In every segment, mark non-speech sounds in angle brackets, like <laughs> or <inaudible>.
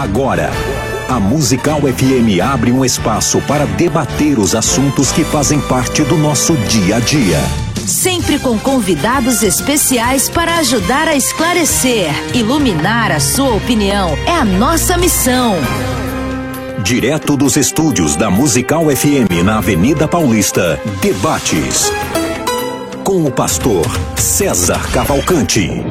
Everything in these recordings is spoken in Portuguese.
Agora, a Musical FM abre um espaço para debater os assuntos que fazem parte do nosso dia a dia. Sempre com convidados especiais para ajudar a esclarecer, iluminar a sua opinião. É a nossa missão. Direto dos estúdios da Musical FM na Avenida Paulista, debates com o pastor César Cavalcante.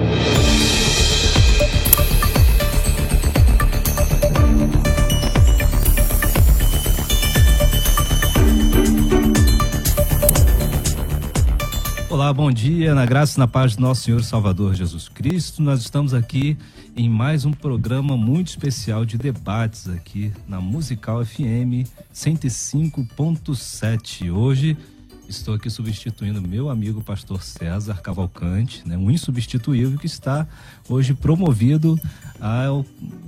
Bom dia, na graça e na paz do nosso Senhor Salvador Jesus Cristo. Nós estamos aqui em mais um programa muito especial de debates aqui na Musical FM 105.7. Hoje estou aqui substituindo meu amigo pastor César Cavalcante, né, um insubstituível que está hoje promovido ao,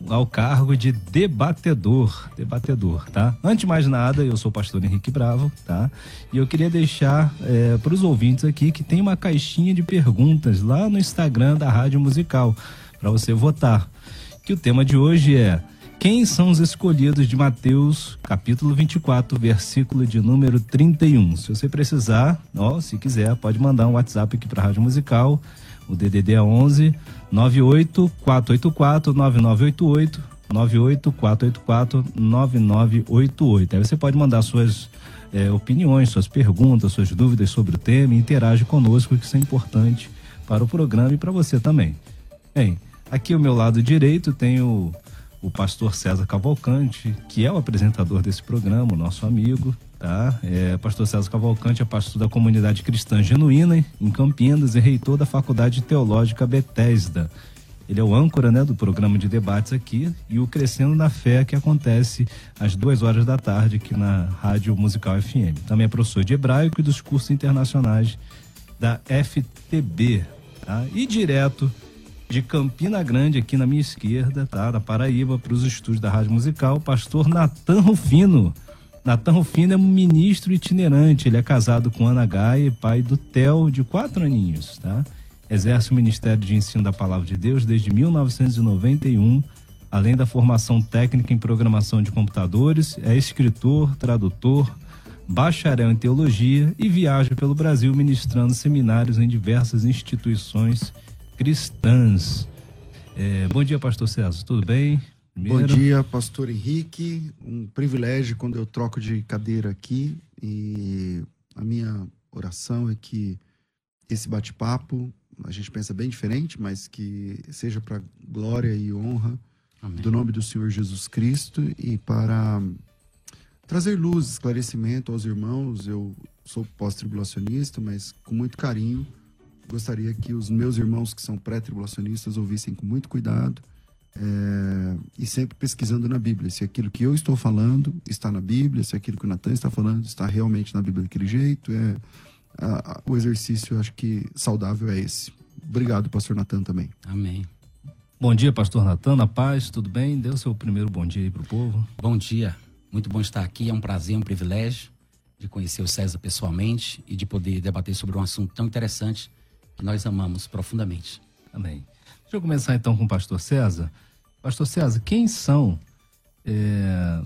ao cargo de debatedor, debatedor, tá? Antes de mais nada, eu sou o pastor Henrique Bravo, tá? E eu queria deixar é, para os ouvintes aqui que tem uma caixinha de perguntas lá no Instagram da Rádio Musical para você votar. Que o tema de hoje é quem são os escolhidos de Mateus, capítulo 24, versículo de número 31? Se você precisar, ó, se quiser, pode mandar um WhatsApp aqui para a Rádio Musical. O DDD é 11 98 484 9988 98 484 9988. Aí você pode mandar suas é, opiniões, suas perguntas, suas dúvidas sobre o tema e interage conosco, que isso é importante para o programa e para você também. Bem, aqui ao meu lado direito tem o o pastor César Cavalcante, que é o apresentador desse programa, o nosso amigo, tá? É, pastor César Cavalcante é pastor da comunidade cristã genuína em Campinas e reitor da Faculdade Teológica Bethesda. Ele é o âncora né, do programa de debates aqui e o Crescendo na Fé, que acontece às duas horas da tarde aqui na Rádio Musical FM. Também é professor de hebraico e dos cursos internacionais da FTB. Tá? E direto de Campina Grande, aqui na minha esquerda, tá? Da Paraíba, para os estúdios da Rádio Musical, pastor Natan Rufino. Natan Rufino é um ministro itinerante, ele é casado com Ana Gaia, pai do Theo, de quatro aninhos, tá? Exerce o Ministério de Ensino da Palavra de Deus desde 1991, além da formação técnica em programação de computadores, é escritor, tradutor, bacharel em teologia e viaja pelo Brasil ministrando seminários em diversas instituições cristãs. É, bom dia, pastor César, tudo bem? Primeiro... Bom dia, pastor Henrique. Um privilégio quando eu troco de cadeira aqui e a minha oração é que esse bate-papo, a gente pensa bem diferente, mas que seja para glória e honra Amém. do nome do Senhor Jesus Cristo e para trazer luz, esclarecimento aos irmãos. Eu sou pós-tribulacionista, mas com muito carinho gostaria que os meus irmãos que são pré-tribulacionistas ouvissem com muito cuidado é, e sempre pesquisando na Bíblia se aquilo que eu estou falando está na Bíblia, se aquilo que o Natan está falando está realmente na Bíblia daquele jeito. É, a, a, o exercício, acho que saudável é esse. Obrigado, pastor Natan, também. Amém. Bom dia, pastor Natan, na paz, tudo bem? Dê o seu primeiro bom dia aí para o povo. Bom dia, muito bom estar aqui, é um prazer, um privilégio de conhecer o César pessoalmente e de poder debater sobre um assunto tão interessante que nós amamos profundamente. Amém. Deixa eu começar então com o pastor César. Pastor César, quem são é,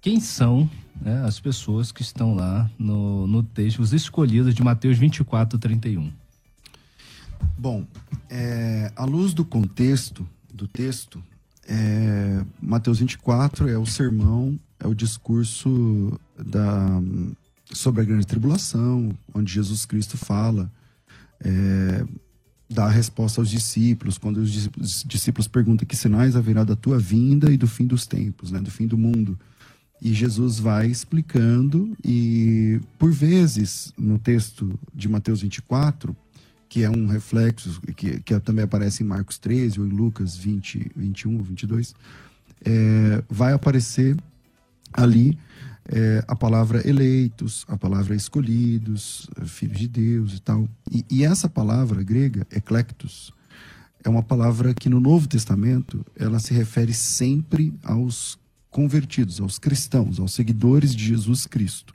quem são né, as pessoas que estão lá no, no texto, os escolhidos de Mateus 24, 31? Bom, é, à luz do contexto do texto, é, Mateus 24 é o sermão, é o discurso da, sobre a grande tribulação, onde Jesus Cristo fala é, dar a resposta aos discípulos, quando os discípulos perguntam que sinais haverá da tua vinda e do fim dos tempos, né, do fim do mundo. E Jesus vai explicando, e por vezes, no texto de Mateus 24, que é um reflexo, que, que também aparece em Marcos 13 ou em Lucas 20, 21 ou 22, é, vai aparecer ali é, a palavra eleitos, a palavra escolhidos, filhos de Deus e tal. E, e, essa palavra grega, eclectos, é uma palavra que no Novo Testamento ela se refere sempre aos convertidos, aos cristãos, aos seguidores de Jesus Cristo.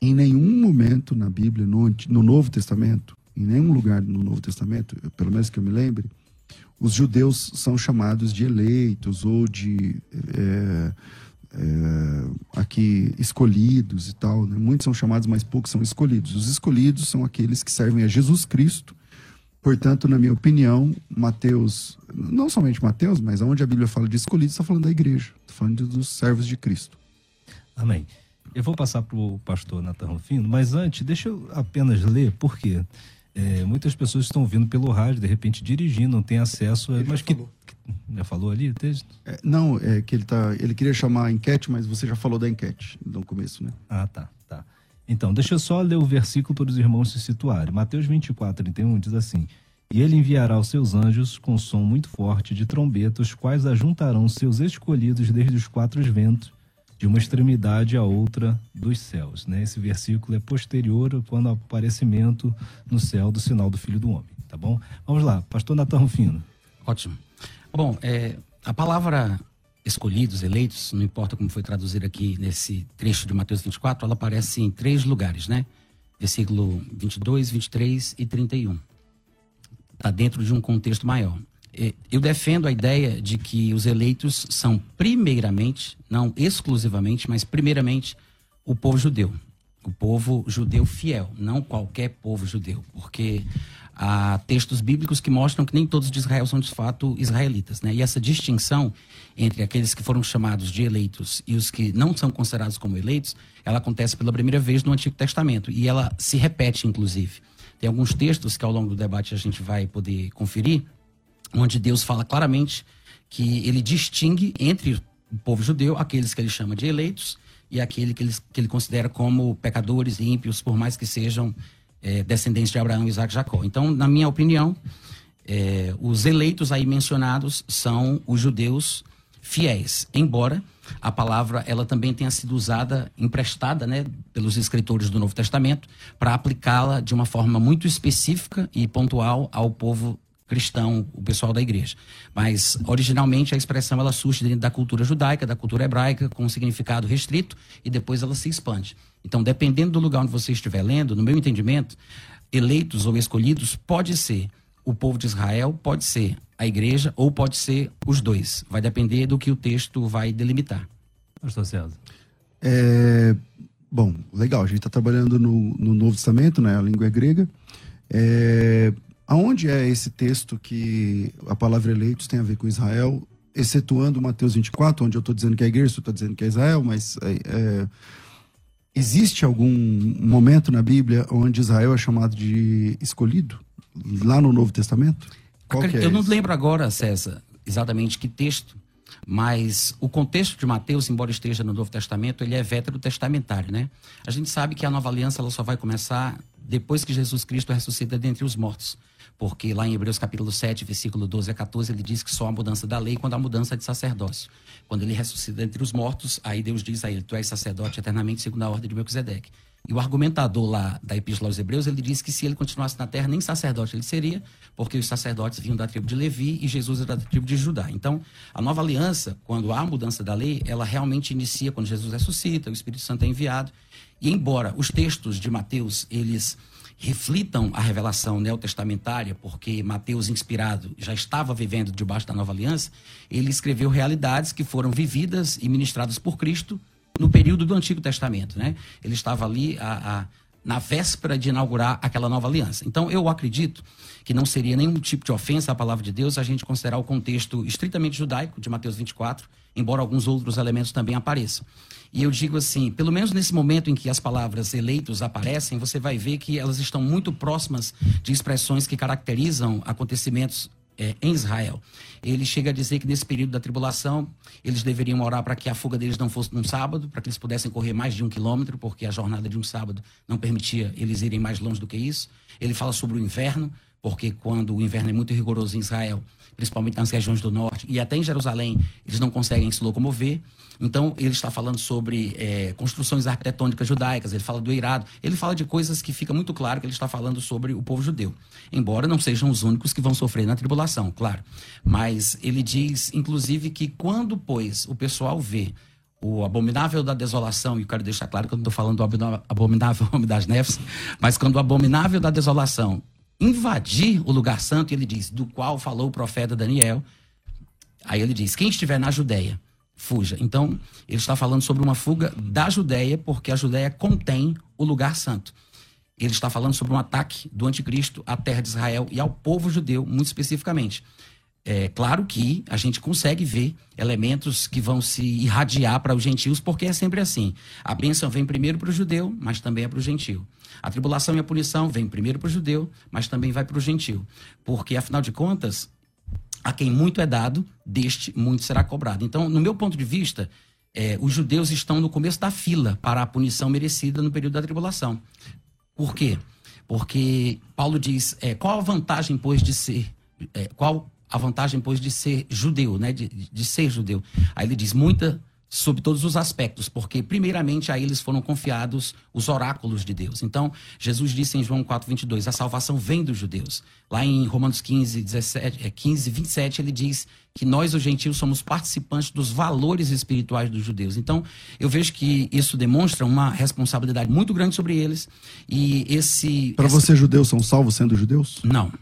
Em nenhum momento na Bíblia, no, no Novo Testamento, em nenhum lugar no Novo Testamento, pelo menos que eu me lembre, os judeus são chamados de eleitos ou de é, é, aqui escolhidos e tal. Né? Muitos são chamados, mas poucos são escolhidos. Os escolhidos são aqueles que servem a Jesus Cristo. Portanto, na minha opinião, Mateus, não somente Mateus, mas onde a Bíblia fala de escolhidos, está falando da igreja, está falando dos servos de Cristo. Amém. Eu vou passar para o pastor Natan Rufino, mas antes, deixa eu apenas ler, por quê? É, muitas pessoas estão vindo pelo rádio, de repente dirigindo, não tem acesso. A, mas que, falou. que, Já falou ali o texto? É, não, é que ele tá. Ele queria chamar a enquete, mas você já falou da enquete no começo, né? Ah, tá, tá. Então, deixa eu só ler o versículo para os irmãos se situarem. Mateus 24, 31 diz assim: E ele enviará os seus anjos com som muito forte de trombeta, os quais ajuntarão seus escolhidos desde os quatro ventos de uma extremidade à outra dos céus. Né? Esse versículo é posterior quando ao aparecimento no céu do sinal do Filho do Homem. Tá bom? Vamos lá, pastor Natan Rufino. Ótimo. Bom, é, a palavra escolhidos, eleitos, não importa como foi traduzida aqui nesse trecho de Mateus 24, ela aparece em três lugares, né? Versículo 22, 23 e 31. Está dentro de um contexto maior. É, eu defendo a ideia de que os eleitos são primeiramente, não exclusivamente, mas primeiramente o povo judeu. O povo judeu fiel, não qualquer povo judeu, porque há textos bíblicos que mostram que nem todos de Israel são de fato israelitas, né? E essa distinção entre aqueles que foram chamados de eleitos e os que não são considerados como eleitos, ela acontece pela primeira vez no Antigo Testamento e ela se repete inclusive. Tem alguns textos que ao longo do debate a gente vai poder conferir, onde Deus fala claramente que ele distingue entre o povo judeu aqueles que ele chama de eleitos e aquele que ele, que ele considera como pecadores ímpios, por mais que sejam é, descendentes de Abraão, Isaac e Jacó. Então, na minha opinião, é, os eleitos aí mencionados são os judeus fiéis, embora a palavra ela também tenha sido usada, emprestada, né, pelos escritores do Novo Testamento, para aplicá-la de uma forma muito específica e pontual ao povo cristão, o pessoal da igreja. Mas, originalmente, a expressão ela surge dentro da cultura judaica, da cultura hebraica, com um significado restrito, e depois ela se expande. Então, dependendo do lugar onde você estiver lendo, no meu entendimento, eleitos ou escolhidos pode ser o povo de Israel, pode ser a igreja, ou pode ser os dois. Vai depender do que o texto vai delimitar. Pastor César. É, bom, legal. A gente está trabalhando no, no Novo Testamento, né? A língua é grega. É, Aonde é esse texto que a palavra eleitos tem a ver com Israel, excetuando Mateus 24, onde eu estou dizendo que é a igreja, estou dizendo que é Israel, mas é, é, existe algum momento na Bíblia onde Israel é chamado de escolhido? Lá no Novo Testamento? Qual é eu não lembro agora, César, exatamente que texto, mas o contexto de Mateus, embora esteja no Novo Testamento, ele é veterotestamentário, né? A gente sabe que a nova aliança ela só vai começar depois que Jesus Cristo ressuscita dentre os mortos. Porque lá em Hebreus capítulo 7, versículo 12 a 14, ele diz que só a mudança da lei quando há mudança de sacerdócio. Quando ele ressuscita entre os mortos, aí Deus diz a ele, tu és sacerdote eternamente segundo a ordem de Melquisedeque. E o argumentador lá da Epístola aos Hebreus, ele diz que se ele continuasse na terra, nem sacerdote ele seria, porque os sacerdotes vinham da tribo de Levi e Jesus era da tribo de Judá. Então, a nova aliança, quando há mudança da lei, ela realmente inicia quando Jesus ressuscita, o Espírito Santo é enviado. E embora os textos de Mateus, eles reflitam a revelação neotestamentária, porque Mateus, inspirado, já estava vivendo debaixo da nova aliança, ele escreveu realidades que foram vividas e ministradas por Cristo no período do Antigo Testamento. Né? Ele estava ali a, a, na véspera de inaugurar aquela nova aliança. Então, eu acredito que não seria nenhum tipo de ofensa à palavra de Deus a gente considerar o contexto estritamente judaico de Mateus 24, embora alguns outros elementos também apareçam. E eu digo assim, pelo menos nesse momento em que as palavras eleitos aparecem, você vai ver que elas estão muito próximas de expressões que caracterizam acontecimentos é, em Israel. Ele chega a dizer que nesse período da tribulação, eles deveriam orar para que a fuga deles não fosse num sábado, para que eles pudessem correr mais de um quilômetro, porque a jornada de um sábado não permitia eles irem mais longe do que isso. Ele fala sobre o inverno, porque quando o inverno é muito rigoroso em Israel, principalmente nas regiões do norte, e até em Jerusalém, eles não conseguem se locomover. Então, ele está falando sobre é, construções arquitetônicas judaicas, ele fala do eirado, ele fala de coisas que fica muito claro que ele está falando sobre o povo judeu. Embora não sejam os únicos que vão sofrer na tribulação, claro. Mas ele diz, inclusive, que quando, pois, o pessoal vê o abominável da desolação, e eu quero deixar claro que eu não estou falando do abominável <laughs> das neves, mas quando o abominável da desolação invadir o lugar santo, ele diz, do qual falou o profeta Daniel. Aí ele diz: quem estiver na Judéia, fuja. Então, ele está falando sobre uma fuga da Judéia, porque a Judéia contém o lugar santo. Ele está falando sobre um ataque do anticristo à terra de Israel e ao povo judeu, muito especificamente. É claro que a gente consegue ver elementos que vão se irradiar para os gentios, porque é sempre assim. A bênção vem primeiro para o judeu, mas também é para o gentio. A tribulação e a punição vem primeiro para o judeu, mas também vai para o gentio. Porque, afinal de contas, a quem muito é dado, deste muito será cobrado. Então, no meu ponto de vista, é, os judeus estão no começo da fila para a punição merecida no período da tribulação. Por quê? Porque Paulo diz: é, qual a vantagem, pois, de ser. É, qual a vantagem, pois, de ser judeu, né? De, de ser judeu. Aí ele diz: muita sob todos os aspectos, porque primeiramente a eles foram confiados os oráculos de Deus. Então, Jesus disse em João 4:22, a salvação vem dos judeus. Lá em Romanos 15, 17, 15, 27, ele diz que nós os gentios somos participantes dos valores espirituais dos judeus. Então, eu vejo que isso demonstra uma responsabilidade muito grande sobre eles e esse Para esse... você judeus são salvos sendo judeus? Não.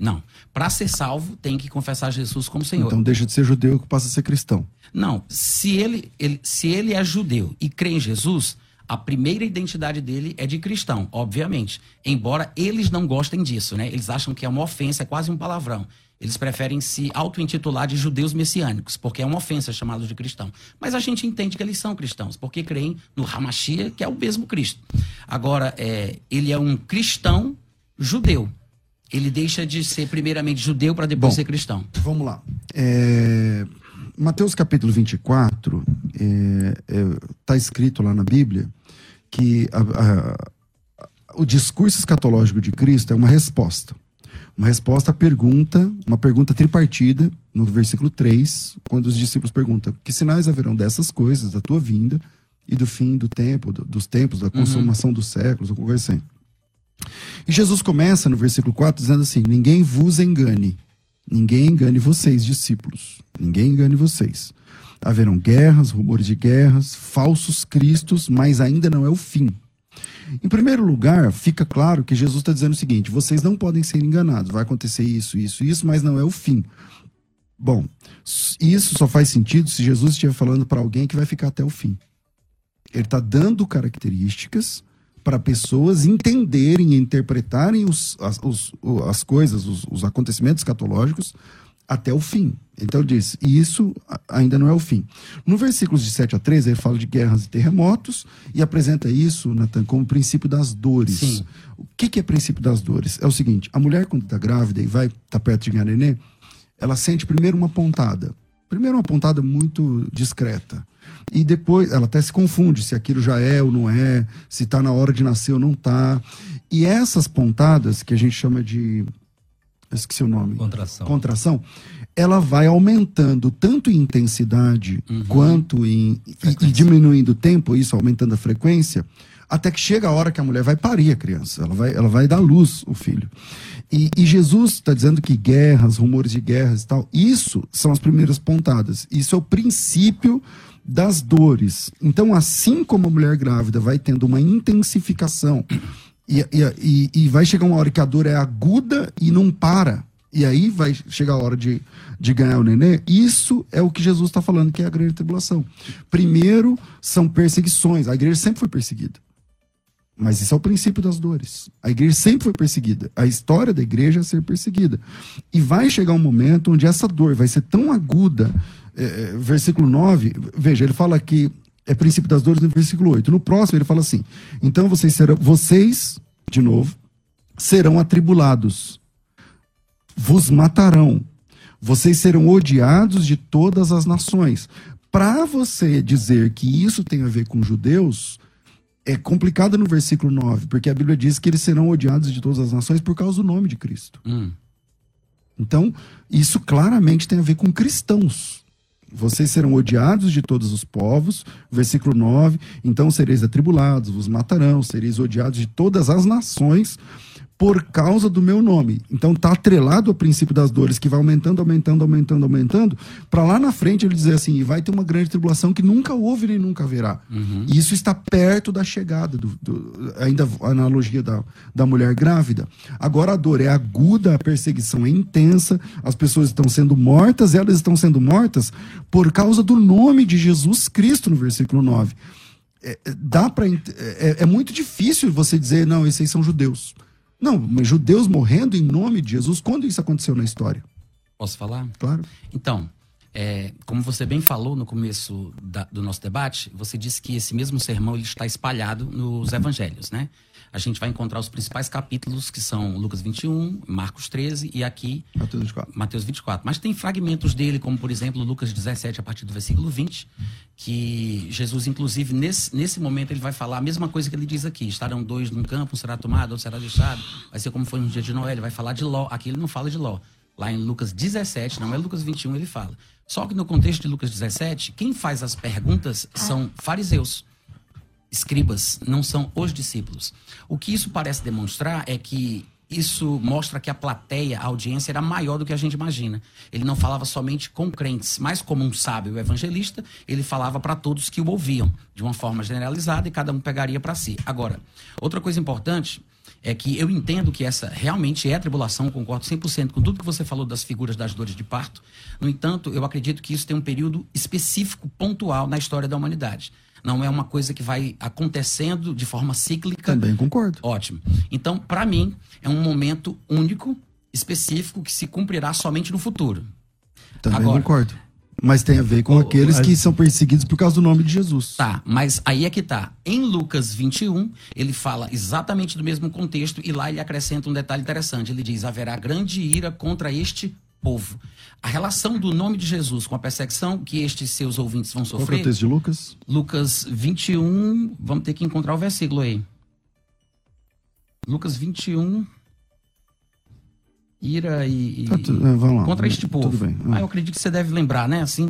Não. Para ser salvo, tem que confessar Jesus como Senhor. Então deixa de ser judeu que passa a ser cristão. Não, se ele, ele, se ele é judeu e crê em Jesus, a primeira identidade dele é de cristão, obviamente. Embora eles não gostem disso, né? Eles acham que é uma ofensa, é quase um palavrão. Eles preferem se auto-intitular de judeus messiânicos, porque é uma ofensa chamá-los de cristão. Mas a gente entende que eles são cristãos, porque creem no Hamashia, que é o mesmo Cristo. Agora, é, ele é um cristão judeu. Ele deixa de ser primeiramente judeu para depois Bom, ser cristão. Vamos lá. É, Mateus capítulo 24, está é, é, tá escrito lá na Bíblia que a, a, o discurso escatológico de Cristo é uma resposta. Uma resposta à pergunta, uma pergunta tripartida, no versículo 3, quando os discípulos perguntam: Que sinais haverão dessas coisas, da tua vinda e do fim do tempo, do, dos tempos, da consumação uhum. dos séculos, ou coisa assim. E Jesus começa no versículo 4 dizendo assim: Ninguém vos engane, ninguém engane vocês, discípulos, ninguém engane vocês. Haverão guerras, rumores de guerras, falsos cristos, mas ainda não é o fim. Em primeiro lugar, fica claro que Jesus está dizendo o seguinte: vocês não podem ser enganados, vai acontecer isso, isso, isso, mas não é o fim. Bom, isso só faz sentido se Jesus estiver falando para alguém que vai ficar até o fim. Ele está dando características para pessoas entenderem e interpretarem os, as, os, as coisas, os, os acontecimentos catológicos até o fim. Então ele diz, e isso ainda não é o fim. No versículos de 7 a 13, ele fala de guerras e terremotos e apresenta isso, Natan, como princípio das dores. Sim. O que, que é princípio das dores? É o seguinte, a mulher quando está grávida e vai estar tá perto de ganhar nenê, ela sente primeiro uma pontada. Primeiro uma pontada muito discreta. E depois ela até se confunde se aquilo já é ou não é, se está na hora de nascer ou não está. E essas pontadas, que a gente chama de. esqueci o nome. Contração. Contração. Ela vai aumentando tanto em intensidade Uhum. quanto em. E, e diminuindo o tempo, isso aumentando a frequência, até que chega a hora que a mulher vai parir a criança. Ela vai, ela vai dar luz o filho. E, e Jesus está dizendo que guerras, rumores de guerras e tal, isso são as primeiras pontadas. Isso é o princípio das dores. Então, assim como a mulher grávida vai tendo uma intensificação e, e, e, vai chegar uma hora que a dor é aguda e não para, e aí vai chegar a hora de, de ganhar o nenê, isso é o que Jesus está falando que é a grande tribulação. Primeiro, são perseguições. A igreja sempre foi perseguida. Mas isso é o princípio das dores. A igreja sempre foi perseguida. A história da igreja é ser perseguida. E vai chegar um momento onde essa dor vai ser tão aguda. É, versículo 9, veja, ele fala que é princípio das dores no versículo 8. No próximo, ele fala assim: Então vocês serão, vocês, de novo, serão atribulados, vos matarão, vocês serão odiados de todas as nações. Para você dizer que isso tem a ver com judeus, é complicado no versículo 9, porque a Bíblia diz que eles serão odiados de todas as nações por causa do nome de Cristo. Hum. Então, isso claramente tem a ver com cristãos. Vocês serão odiados de todos os povos, versículo 9. Então sereis atribulados, vos matarão, sereis odiados de todas as nações por causa do meu nome. Então tá atrelado ao princípio das dores, que vai aumentando, aumentando, aumentando, aumentando, para lá na frente ele dizer assim, e vai ter uma grande tribulação que nunca houve nem nunca haverá. Uhum. E isso está perto da chegada, do, do- ainda a analogia da, da mulher grávida. Agora a dor é aguda, a perseguição é intensa, as pessoas estão sendo mortas, elas estão sendo mortas por causa do nome de Jesus Cristo, no versículo 9 é, é, dá para é, é muito difícil você dizer não esses aí são judeus não mas judeus morrendo em nome de Jesus quando isso aconteceu na história Posso falar? claro Então, é, como você bem falou no começo da- do nosso debate, você disse que esse mesmo sermão ele está espalhado nos evangelhos, né? A gente vai encontrar os principais capítulos, que são Lucas 21, Marcos 13 e aqui Mateus 24 Mateus 24. Mas tem fragmentos dele, como por exemplo Lucas 17, a partir do versículo 20, que Jesus, inclusive, nesse, nesse momento, ele vai falar a mesma coisa que ele diz aqui: estarão dois num campo, um será tomado, outro será deixado. Vai ser como foi no dia de Noé, ele vai falar de Ló. Aqui ele não fala de Ló. Lá em Lucas 17, não é Lucas 21, ele fala. Só que no contexto de Lucas 17, quem faz as perguntas são fariseus escribas, não são os discípulos. O que isso parece demonstrar é que isso mostra que a plateia, a audiência era maior do que a gente imagina. Ele não falava somente com crentes, mas como um sábio evangelista, ele falava para todos que o ouviam, de uma forma generalizada e cada um pegaria para si. Agora, outra coisa importante é que eu entendo que essa realmente é a tribulação, concordo 100% com tudo que você falou das figuras das dores de parto. No entanto, eu acredito que isso tem um período específico, pontual na história da humanidade. Não é uma coisa que vai acontecendo de forma cíclica. também concordo Ótimo. Então, para mim, é um momento único, específico, que se cumprirá somente no futuro. também Agora- concordo mas tem a ver com aqueles que são perseguidos por causa do nome de Jesus Tá, mas aí é que tá. Em Lucas 21, ele fala exatamente do mesmo contexto e lá ele acrescenta um detalhe interessante. Ele diz: haverá grande ira contra este povo. A relação do nome de Jesus com a perseguição que estes seus ouvintes vão qual que é o sofrer. texto de Lucas Lucas 21, vamos ter que encontrar o versículo aí. Lucas 21. Ira e. e- Tá, tu- é, lá. contra este Tudo povo. bem. Ah, eu acredito que você deve lembrar, né? Assim,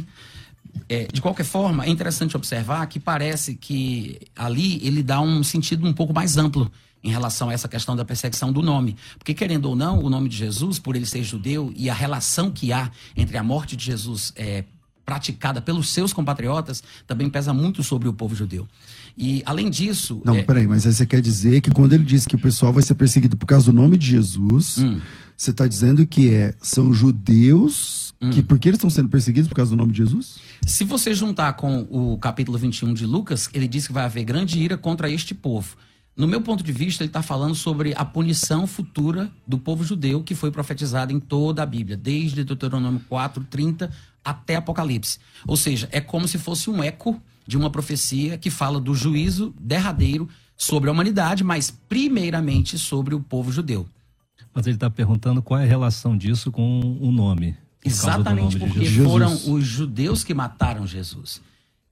é, de qualquer forma, é interessante observar que parece que ali ele dá um sentido um pouco mais amplo em relação a essa questão da perseguição do nome. Porque, querendo ou não, o nome de Jesus, por ele ser judeu e a relação que há entre a morte de Jesus é, praticada pelos seus compatriotas, também pesa muito sobre o povo judeu. E, além disso. Não, é, peraí, mas aí você quer dizer que quando ele diz que o pessoal vai ser perseguido por causa do nome de Jesus, Hum. você está dizendo que é, são judeus Hum. que, por que eles estão sendo perseguidos por causa do nome de Jesus? Se você juntar com o capítulo 21 de Lucas, ele diz que vai haver grande ira contra este povo. No meu ponto de vista, ele está falando sobre a punição futura do povo judeu que foi profetizada em toda a Bíblia, desde Deuteronômio 4, 30 até Apocalipse. Ou seja, é como se fosse um eco de uma profecia que fala do juízo derradeiro sobre a humanidade, mas primeiramente sobre o povo judeu. Mas ele está perguntando qual é a relação disso com o nome. Exatamente nome porque Jesus. foram os judeus que mataram Jesus.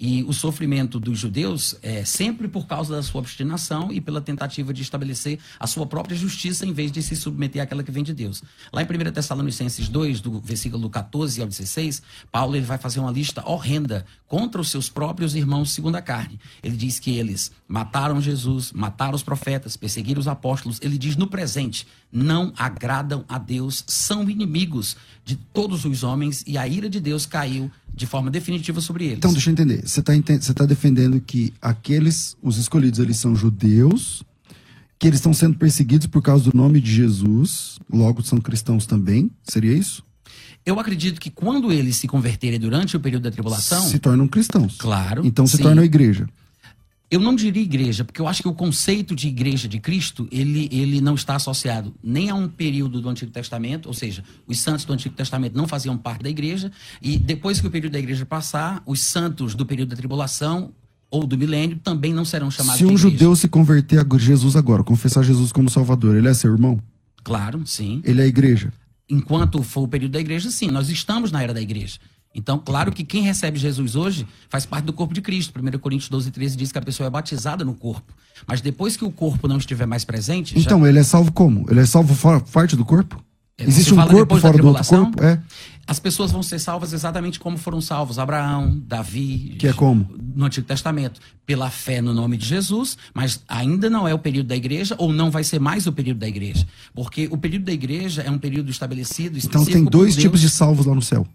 E o sofrimento dos judeus é sempre por causa da sua obstinação e pela tentativa de estabelecer a sua própria justiça em vez de se submeter àquela que vem de Deus. Lá em 1 Tessalonicenses 2, do versículo 14 ao 16, Paulo ele vai fazer uma lista horrenda contra os seus próprios irmãos segundo a carne. Ele diz que eles mataram Jesus, mataram os profetas, perseguiram os apóstolos. Ele diz no presente, não agradam a Deus, são inimigos de todos os homens e a ira de Deus caiu de forma definitiva sobre eles. Então, deixa eu entender. Você está defendendo que aqueles, os escolhidos, eles são judeus, que eles estão sendo perseguidos por causa do nome de Jesus, logo são cristãos também? Seria isso? Eu acredito que quando eles se converterem durante o período da tribulação, Se tornam cristãos. Claro, Então se sim. tornam igreja. Eu não diria igreja, porque eu acho que o conceito de igreja de Cristo, ele, ele não está associado nem a um período do Antigo Testamento, ou seja, os santos do Antigo Testamento não faziam parte da igreja, e depois que o período da igreja passar, os santos do período da tribulação ou do milênio também não serão chamados Se um judeu se converter a Jesus agora, confessar Jesus como Salvador, ele é seu irmão? Claro, sim. Ele é igreja? enquanto for o período da igreja, sim, nós estamos na era da igreja. Então, claro que quem recebe Jesus hoje faz parte do corpo de Cristo. 1 Coríntios 12, 13 diz que a pessoa é batizada no corpo. Mas depois que o corpo não estiver mais presente. já- Então, ele é salvo como? Ele é salvo fora, parte do corpo? É, Existe um corpo fora do outro tribulação? corpo? É. As pessoas vão ser salvas exatamente como foram salvos Abraão, Davi. Que é como? No Antigo Testamento. Pela fé no nome de Jesus, mas ainda não é o período da igreja, ou não vai ser mais o período da igreja. Porque o período da igreja é um período estabelecido. Então tem dois tipos de salvos lá no céu.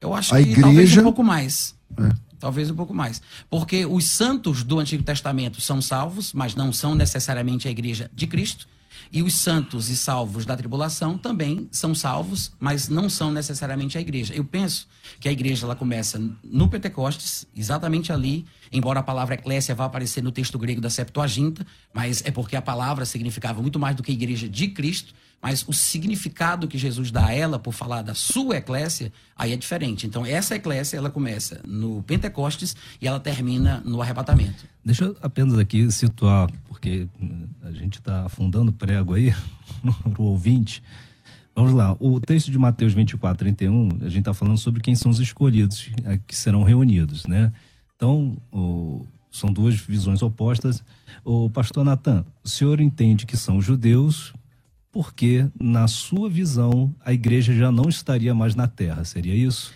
Eu acho a que igreja... talvez um pouco mais. É. Talvez um pouco mais. Porque os santos do Antigo Testamento são salvos, mas não são necessariamente a igreja de Cristo. E os santos e salvos da tribulação também são salvos, mas não são necessariamente a igreja. Eu penso que a igreja ela começa no Pentecostes, exatamente ali, embora a palavra eclésia vá aparecer no texto grego da Septuaginta, mas é porque a palavra significava muito mais do que igreja de Cristo, mas o significado que Jesus dá a ela por falar da sua eclésia, aí é diferente. Então essa eclésia ela começa no Pentecostes e ela termina no arrebatamento. Deixa eu apenas aqui situar, porque a gente está afundando prego aí <laughs> o ouvinte. Vamos lá, o texto de Mateus 24, 31, a gente está falando sobre quem são os escolhidos que serão reunidos, né? Então, o, são duas visões opostas. O pastor Natan, o senhor entende que são judeus, porque, na sua visão, a igreja já não estaria mais na terra, seria isso?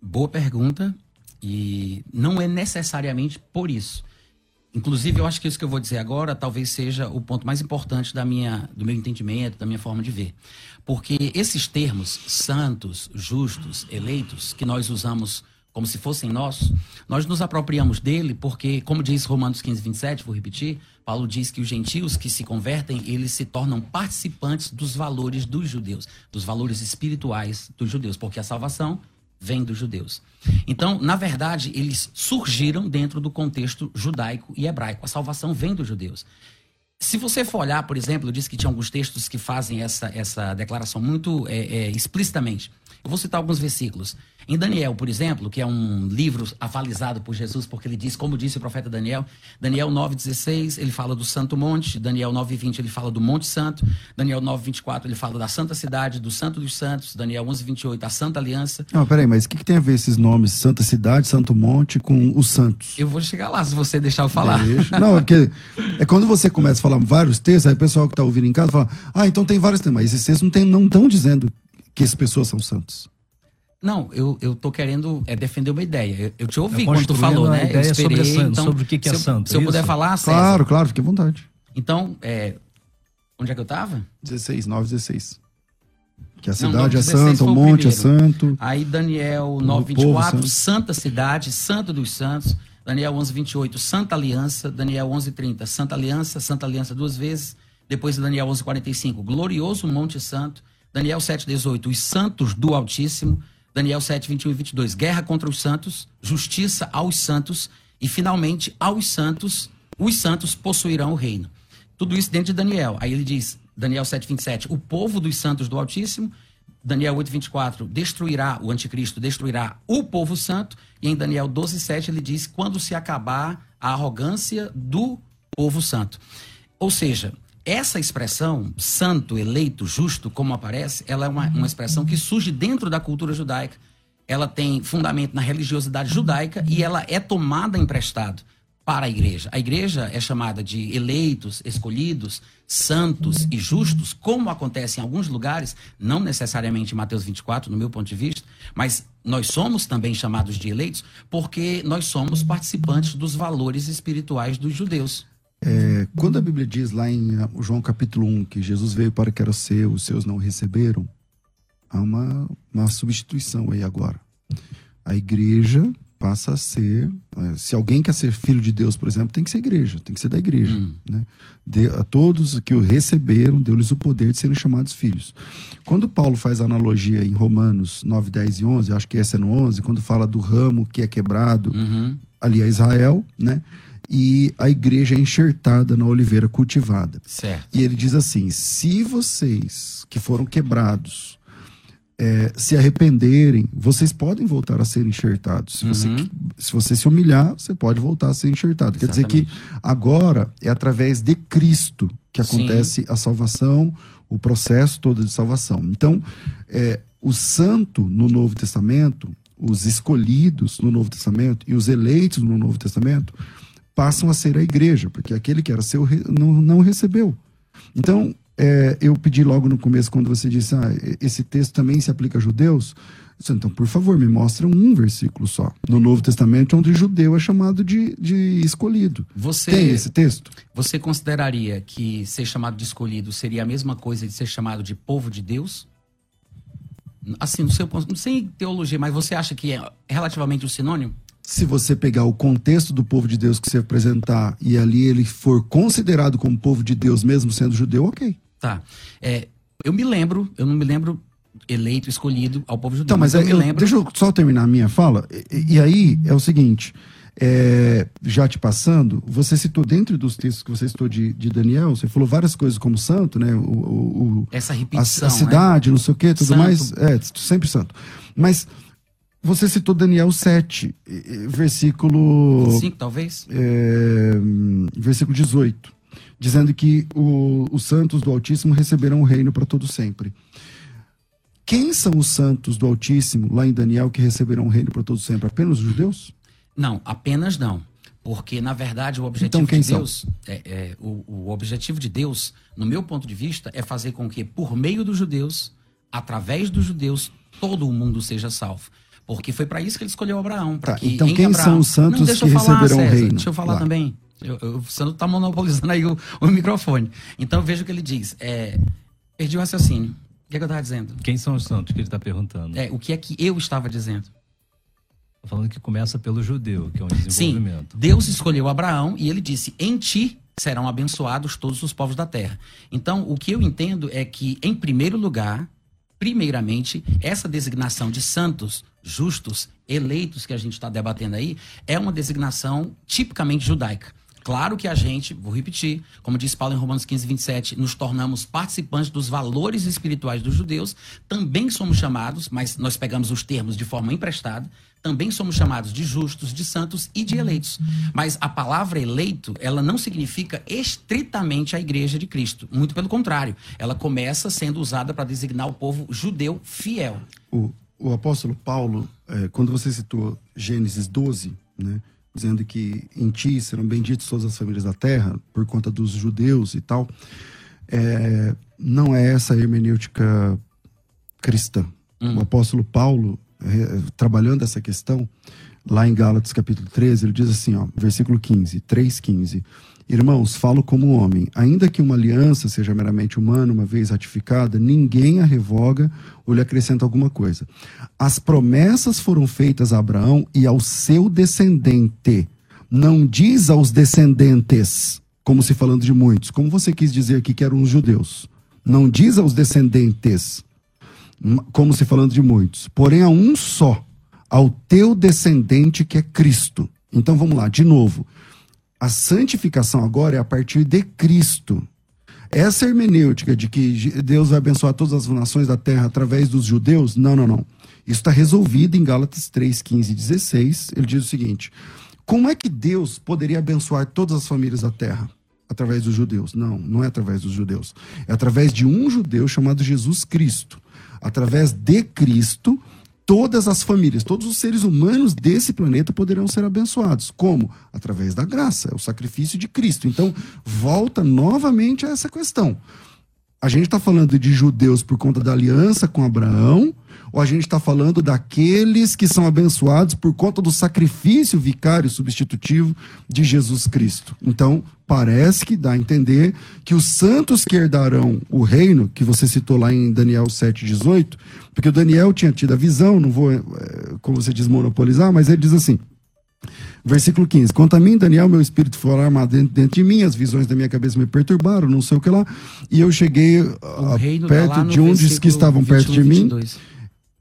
Boa pergunta, e não é necessariamente por isso. Inclusive, eu acho que isso que eu vou dizer agora talvez seja o ponto mais importante da minha, do meu entendimento, da minha forma de ver. Porque esses termos, santos, justos, eleitos, que nós usamos como se fossem nossos, nós nos apropriamos dele porque, como diz Romanos 15, 27, vou repetir, Paulo diz que os gentios que se convertem, eles se tornam participantes dos valores dos judeus, dos valores espirituais dos judeus, porque a salvação vem dos judeus. Então, na verdade, eles surgiram dentro do contexto judaico e hebraico. A salvação vem dos judeus. Se você for olhar, por exemplo, eu disse que tinha alguns textos que fazem essa, essa declaração muito é, é, explicitamente. Eu vou citar alguns versículos. Em Daniel, por exemplo, que é um livro avalizado por Jesus, porque ele diz, como disse o profeta Daniel, Daniel 9,16, ele fala do Santo Monte, Daniel 9,20, ele fala do Monte Santo, Daniel 9,24, ele fala da Santa Cidade, do Santo dos Santos, Daniel 11,28, a Santa Aliança. Não, peraí, mas o que, que, tem a ver esses nomes, Santa Cidade, Santo Monte, com os santos? Eu vou chegar lá, se você deixar eu falar. Deixa. Não, é porque é quando você começa a falar vários textos, aí o pessoal que está ouvindo em casa fala, ah, então tem vários textos, mas esses textos não estão dizendo que as pessoas são santos. Não, eu, eu tô querendo é, defender uma ideia. Eu, eu te ouvi quando tu falou, né? Ideia eu esperei, sobre, então, sobre o que, que é se santo. Eu, se eu puder falar, César. Claro, claro, fique à vontade. Então, é, onde é que eu tava? 16, 9, 16. Que a cidade Não, é santa, o monte o é santo. Aí Daniel 9, 24, santa cidade, santo dos santos. Daniel 11, 28, santa aliança. Daniel 11, 30, santa aliança, santa aliança duas vezes. Depois Daniel 11, 45, glorioso monte santo. Daniel 7, 18, os santos do Altíssimo. Daniel 7, 21 e 22. Guerra contra os santos, justiça aos santos e, finalmente, aos santos, os santos possuirão o reino. Tudo isso dentro de Daniel. Aí ele diz, Daniel 7, 27, o povo dos santos do Altíssimo. Daniel 8, 24, destruirá, o anticristo destruirá o povo santo. E em Daniel 12, 7, ele diz, quando se acabar a arrogância do povo santo. Ou seja, essa expressão, santo, eleito, justo, como aparece, ela é uma, uma expressão que surge dentro da cultura judaica. Ela tem fundamento na religiosidade judaica e ela é tomada emprestado para a igreja. A igreja é chamada de eleitos, escolhidos, santos e justos, como acontece em alguns lugares, não necessariamente em Mateus 24, no meu ponto de vista, mas nós somos também chamados de eleitos porque nós somos participantes dos valores espirituais dos judeus. É, quando a Bíblia diz lá em ah, João capítulo 1 que Jesus veio para que era seu, os seus não receberam, há uma, uma substituição aí agora. A igreja passa a ser. É, se alguém quer ser filho de Deus, por exemplo, tem que ser igreja, tem que ser da igreja. Hum. Né? De, a todos que o receberam, deu-lhes o poder de serem chamados filhos. Quando Paulo faz a analogia em Romanos 9, 10 e 11, acho que essa é no 11, quando fala do ramo que é quebrado, uhum. ali é Israel, né? E a igreja é enxertada na oliveira cultivada. Certo. E ele diz assim: se vocês que foram quebrados é, se arrependerem, vocês podem voltar a ser enxertados. Se, uhum. você, se você se humilhar, você pode voltar a ser enxertado. Exatamente. Quer dizer que agora é através de Cristo que acontece Sim. a salvação, o processo todo de salvação. Então, é, o santo no Novo Testamento, os escolhidos no Novo Testamento e os eleitos no Novo Testamento passam a ser a igreja, porque aquele que era seu não, não recebeu. Então, é, eu pedi logo no começo, quando você disse, ah, esse texto também se aplica a judeus, disse, então, por favor, me mostra um versículo só. No Novo Testamento, onde judeu é chamado de, de escolhido. Você, Tem esse texto? Você consideraria que ser chamado de escolhido seria a mesma coisa de ser chamado de povo de Deus? Assim, no seu ponto, sem teologia, mas você acha que é relativamente um sinônimo? Se você pegar o contexto do povo de Deus que você apresentar e ali ele for considerado como povo de Deus, mesmo sendo judeu, ok. Tá. É, eu me lembro, eu não me lembro eleito, escolhido ao povo judeu. Então, mas, eu aí me eu- lembro. deixa eu só terminar a minha fala. E, e aí é o seguinte: é, já te passando, você citou dentro dos textos que você citou de, de Daniel, você falou várias coisas como santo, né? O, o- o- Essa a, repetição. a cidade, não sei o quê, tudo Santo. mais. É, sempre santo. Mas você citou Daniel 7, e- e- versículo. Né? Cinco, talvez? é, versículo 18, dizendo que o- os santos do Altíssimo receberão o reino para todo sempre. Quem são os santos do Altíssimo, lá em Daniel, que receberão o reino para todo sempre? Apenas os judeus? Não, apenas não. Porque, na verdade, o objetivo Então, de? Deus. É, é, o, o objetivo de Deus, no meu ponto de vista, é fazer com que, por meio dos judeus, através dos judeus, todo o mundo seja salvo. Porque foi para isso que ele escolheu Abraão. Tá, que então em quem Abraão- são os santos Não, deixa que eu falar, receberão o César, reino? Deixa eu falar Lá. também. Eu, eu, o Santo está monopolizando aí o, o microfone. Então veja o que ele diz. É, perdi o raciocínio. O que, é que eu estava dizendo? Quem são os santos que ele está perguntando? É, o que é que eu estava dizendo? Tô falando que começa pelo judeu, que é um Sim, desenvolvimento. Deus escolheu Abraão e ele disse: Em ti serão abençoados todos os povos da terra. Então, o que eu entendo é que, em primeiro lugar, primeiramente, essa designação de santos, justos, eleitos que a gente está debatendo aí, é uma designação tipicamente judaica. Claro que a gente, vou repetir, como diz Paulo em Romanos 15, 27, nos tornamos participantes dos valores espirituais dos judeus, também somos chamados, mas nós pegamos os termos de forma emprestada, também somos chamados de justos, de santos e de eleitos. Mas a palavra eleito, ela não significa estritamente a igreja de Cristo. Muito pelo contrário, ela começa sendo usada para designar o povo judeu fiel. O, o apóstolo Paulo, eh, quando você citou Gênesis 12, né, dizendo que em ti serão benditas todas as famílias da terra, por conta dos judeus e tal, eh, não é essa a hermenêutica cristã. O apóstolo Paulo, trabalhando essa questão, lá em Gálatas capítulo 13, ele diz assim, ó, versículo 15, 3,15. Irmãos, falo como homem. Ainda que uma aliança seja meramente humana, uma vez ratificada, ninguém a revoga ou lhe acrescenta alguma coisa. As promessas foram feitas a Abraão e ao seu descendente. Não diz aos descendentes, como se falando de muitos, como você quis dizer aqui que eram os judeus. Não diz aos descendentes, como se falando de muitos, porém a um só, ao teu descendente que é Cristo. Então vamos lá, de novo. A santificação agora é a partir de Cristo. Essa hermenêutica de que Deus vai abençoar todas as nações da terra através dos judeus, não, não, não. Isso está resolvido em Gálatas 3, 15 e 16. Ele diz o seguinte: como é que Deus poderia abençoar todas as famílias da terra? Através dos judeus. Não, não é através dos judeus. É através de um judeu chamado Jesus Cristo. Através de Cristo, todas as famílias, todos os seres humanos desse planeta poderão ser abençoados. Como? Através da graça, é o sacrifício de Cristo. Então, volta novamente a essa questão. A gente está falando de judeus por conta da aliança com Abraão, ou a gente está falando daqueles que são abençoados por conta do sacrifício vicário substitutivo de Jesus Cristo? Então, parece que dá a entender que os santos que herdarão o reino, que você citou lá em Daniel 7,18, porque o Daniel tinha tido a visão, não vou, eh, como você diz, monopolizar, mas ele diz assim. Versículo 15. Quanto a mim, Daniel, meu espírito foi armado dentro, dentro de mim, as visões da minha cabeça me perturbaram, não sei o que lá. E eu cheguei a, reino tá perto no de onde versículo que estavam perto 21, de mim. 22.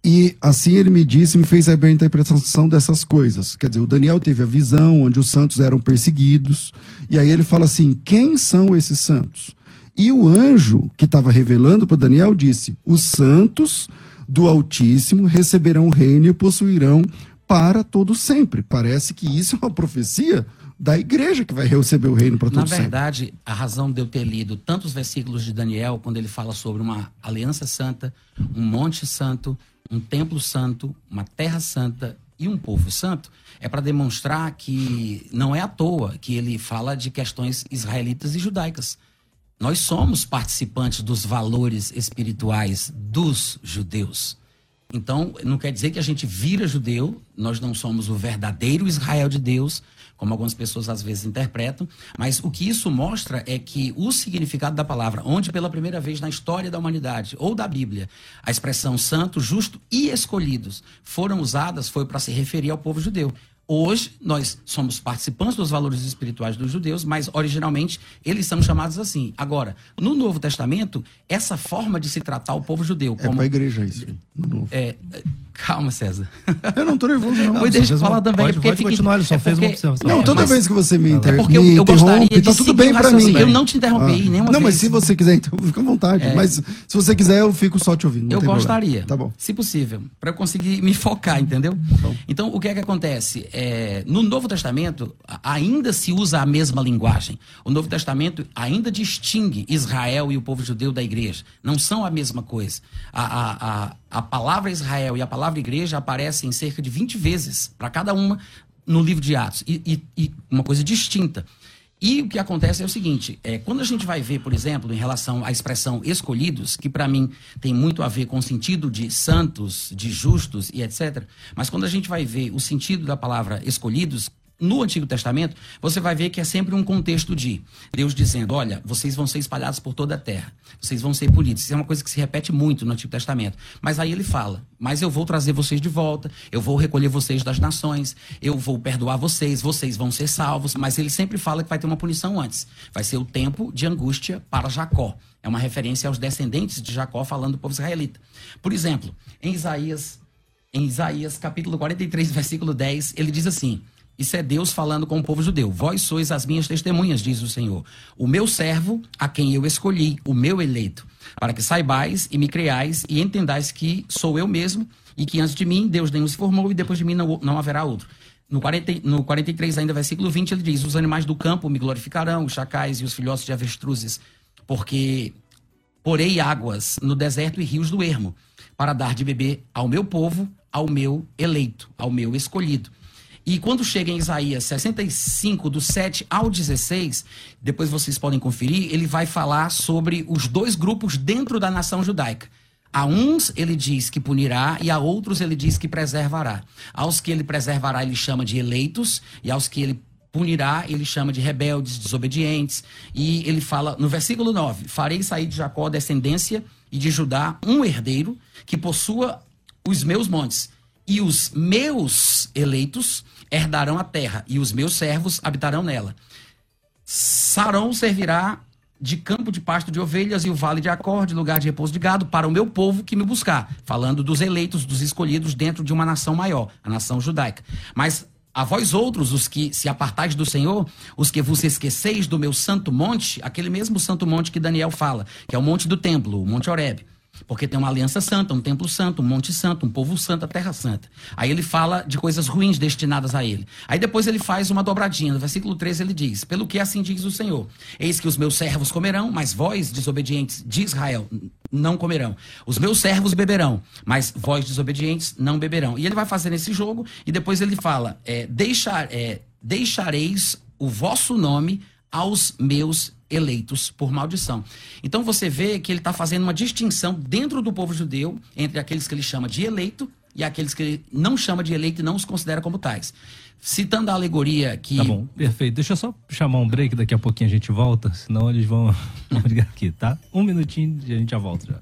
E assim ele me disse, me fez saber a interpretação dessas coisas. Quer dizer, o Daniel teve a visão onde os santos eram perseguidos. E aí ele fala assim: quem são esses santos? E o anjo que estava revelando para Daniel disse: os santos do Altíssimo receberão o reino e possuirão para todo sempre. Parece que isso é uma profecia da igreja que vai receber o reino para Na todo sempre. verdade, a razão de eu ter lido tantos versículos de Daniel, quando ele fala sobre uma aliança santa, um monte santo, um templo santo, uma terra santa e um povo santo, é para demonstrar que não é à toa que ele fala de questões israelitas e judaicas. Nós somos participantes dos valores espirituais dos judeus. Então, não quer dizer que a gente vira judeu, nós não somos o verdadeiro Israel de Deus, como algumas pessoas às vezes interpretam, mas o que isso mostra é que o significado da palavra, onde pela primeira vez na história da humanidade ou da Bíblia, a expressão santo, justo e escolhidos foram usadas, foi para se referir ao povo judeu. Hoje, nós somos participantes dos valores espirituais dos judeus, mas originalmente eles são chamados assim. Agora, no Novo Testamento, essa forma de se tratar o povo judeu. É como, para a igreja isso. É, calma, César. Eu não tô nervoso, não. Pois deixa eu uma- falar também. pode- porque pode fica- continuar, ele só é fez uma porque- observação. Não, toda mas- vez que você me, inter... É porque eu- eu gostaria interrompe, de tá tudo bem raciocínio. mim. Eu não te interrompi nenhuma Não, mas vez. se você quiser, então <laughs> fica à vontade. É. Mas se você quiser, eu fico só te ouvindo. Eu tem problema. gostaria. Tá bom. Se possível, para eu conseguir me focar, entendeu? Então, o que é que acontece? É, no Novo Testamento, ainda se usa a mesma linguagem. O Novo Testamento ainda distingue Israel e o povo judeu da igreja. Não são a mesma coisa. A, a, a, a palavra Israel e a palavra igreja aparecem cerca de 20 vezes para cada uma no livro de Atos. E, e- e uma coisa distinta. E o que acontece é o seguinte: é, quando a gente vai ver, por exemplo, em relação à expressão escolhidos, que para mim tem muito a ver com o sentido de santos, de justos e etc. Mas quando a gente vai ver o sentido da palavra escolhidos, no Antigo Testamento, você vai ver que é sempre um contexto de Deus dizendo: olha, vocês vão ser espalhados por toda a terra, vocês vão ser punidos. Isso é uma coisa que se repete muito no Antigo Testamento. Mas aí ele fala: mas eu vou trazer vocês de volta, eu vou recolher vocês das nações, eu vou perdoar vocês, vocês vão ser salvos. Mas ele sempre fala que vai ter uma punição antes. Vai ser o tempo de angústia para Jacó. É uma referência aos descendentes de Jacó falando do povo israelita. Por exemplo, em Isaías, em Isaías capítulo 43, <laughs> versículo 10, ele diz assim: Isso é Deus falando com o povo judeu. Vós sois as minhas testemunhas, diz o Senhor. O meu servo, a quem eu escolhi, o meu eleito, para que saibais e me creais e entendais que sou eu mesmo e que antes de mim Deus nenhum se formou e depois de mim não, não haverá outro. No, 40, no 43, ainda versículo 20, ele diz: Os animais do campo me glorificarão, os chacais e os filhotes de avestruzes, porque porei águas no deserto e rios do ermo, para dar de beber ao meu povo, ao meu eleito, ao meu escolhido. E quando chega em Isaías 65, do 7 ao 16, depois vocês podem conferir, ele vai falar sobre os dois grupos dentro da nação judaica. A uns ele diz que punirá e a outros ele diz que preservará. Aos que ele preservará ele chama de eleitos e aos que ele punirá, ele chama de rebeldes, desobedientes. E ele fala no versículo 9: Farei sair de Jacó descendência e de Judá um herdeiro que possua os meus montes. E os meus eleitos herdarão a terra, e os meus servos habitarão nela. Sarão servirá de campo de pasto de ovelhas e o vale de Acor, de lugar de repouso de gado, para o meu povo que me buscar. Falando dos eleitos, dos escolhidos dentro de uma nação maior, a nação judaica. Mas a vós outros, os que se apartais do Senhor, os que vos esqueceis do meu santo monte, aquele mesmo santo monte que Daniel fala, que é o monte do templo, o Monte Horebe. Porque tem uma aliança santa, um templo santo, um monte santo, um povo santo, a terra santa. Aí ele fala de coisas ruins destinadas a ele. Aí depois ele faz uma dobradinha. No versículo 13 ele diz: Pelo que assim diz o Senhor: Eis que os meus servos comerão, mas vós, desobedientes de Israel, não comerão. Os meus servos beberão, mas vós, desobedientes, não beberão. E ele vai fazer esse jogo e depois ele fala: é, deixar, é, Deixareis o vosso nome aos meus eleitos por maldição. Então você vê que ele está fazendo uma distinção dentro do povo judeu entre aqueles que ele chama de eleito e aqueles que ele não chama de eleito e não os considera como tais. Citando a alegoria que. Tá bom, perfeito. Deixa eu só chamar um break, daqui a pouquinho a gente volta, senão eles vão <laughs> ligar aqui, tá? Um minutinho e a gente já volta já.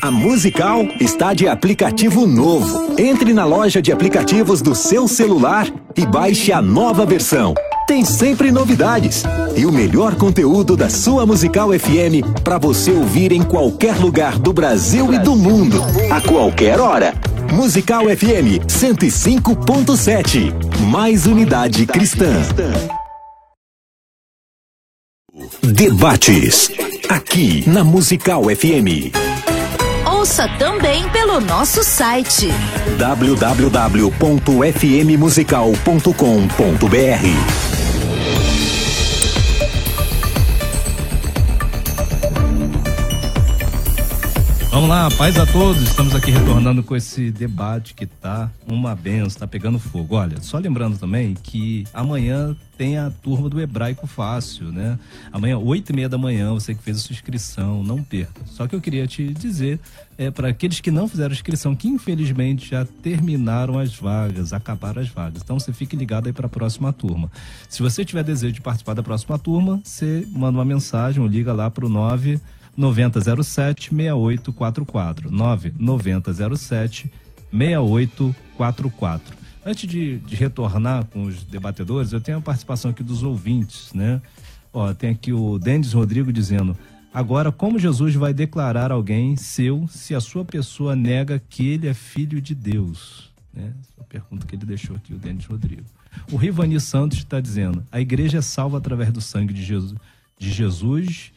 A Musical está de aplicativo novo. Entre na loja de aplicativos do seu celular e baixe a nova versão. Tem sempre novidades e o melhor conteúdo da sua Musical FM para você ouvir em qualquer lugar do Brasil e do mundo, a qualquer hora. Musical FM 105.7. Mais unidade cristã. Debates. Aqui na Musical FM. Ouça também pelo nosso site www.fmmusical.com.br Vamos lá, paz a todos. Estamos aqui retornando com esse debate que tá uma benção, tá pegando fogo. Olha, só lembrando também que amanhã tem a turma do Hebraico Fácil, né? Amanhã, oito e meia da manhã, você que fez a sua inscrição, não perca. Só que eu queria te dizer, é para aqueles que não fizeram inscrição, que infelizmente já terminaram as vagas, acabaram as vagas. Então você fique ligado aí para a próxima turma. Se você tiver desejo de participar da próxima turma, você manda uma mensagem ou liga lá pro 9 9007 6844. 99007 6844. Antes de, de, retornar com os debatedores, eu tenho a participação aqui dos ouvintes, né? Ó, tem aqui o Denis Rodrigo dizendo: Agora, como Jesus vai declarar alguém seu se a sua pessoa nega que ele é filho de Deus? Né? Essa é pergunta que ele deixou aqui, o Denis Rodrigo. O Rivani Santos está dizendo: a igreja é salva através do sangue de Jesus, de Jesus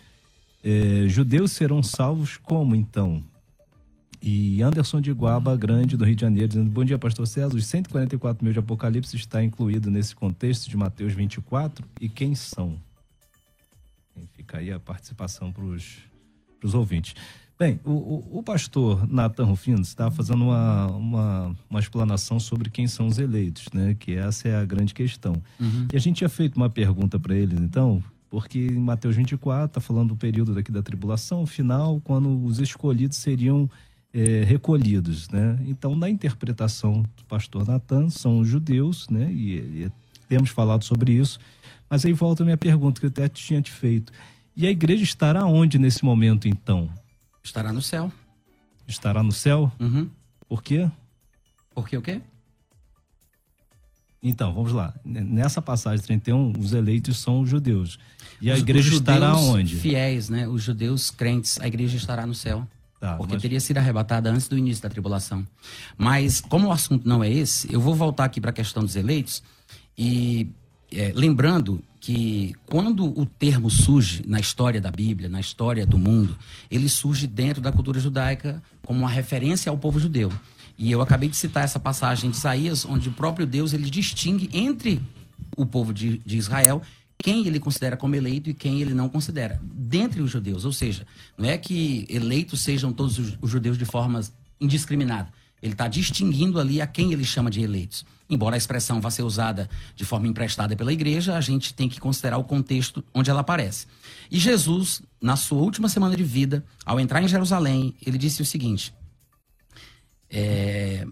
é, judeus serão salvos como então? E Anderson de Guaba Grande, do Rio de Janeiro, dizendo: Bom dia, Pastor César. Os 144 mil de Apocalipse está incluído nesse contexto de Mateus 24. E quem são? Fica aí a participação para os ouvintes. Bem, o, o, o pastor Nathan Rufino está fazendo uma, uma, uma, explanação sobre quem são os eleitos, né? Que essa é a grande questão. Uhum. E a gente tinha feito uma pergunta para eles, então, porque em Mateus 24 está falando do período daqui da tribulação final, quando os escolhidos seriam é, recolhidos, né? Então, na interpretação do pastor Natan, são os judeus, né? E, e, temos falado sobre isso. Mas aí volta a minha pergunta que eu até tinha te feito. E a igreja estará onde nesse momento, então? Estará no céu. Estará no céu? Uhum. Por quê? Porque o quê? Então, vamos lá. Nessa passagem 31, os eleitos são os judeus. E a os, igreja os estará onde? Fiéis, né? Os judeus crentes, a igreja estará no céu. Tá, porque mas... teria sido arrebatada antes do início da tribulação. Mas, como o assunto não é esse, eu vou voltar aqui para a questão dos eleitos e é, lembrando que quando o termo surge na história da Bíblia, na história do mundo, ele surge dentro da cultura judaica como uma referência ao povo judeu. E eu acabei de citar essa passagem de Isaías, onde o próprio Deus ele distingue entre o povo de, de Israel quem ele considera como eleito e quem ele não considera, dentre os judeus. Ou seja, não é que eleitos sejam todos os, judeus de forma indiscriminada. Ele está distinguindo ali a quem ele chama de eleitos. Embora a expressão vá ser usada de forma emprestada pela igreja, a gente tem que considerar o contexto onde ela aparece. E Jesus, na sua última semana de vida, ao entrar em Jerusalém, ele disse o seguinte: é,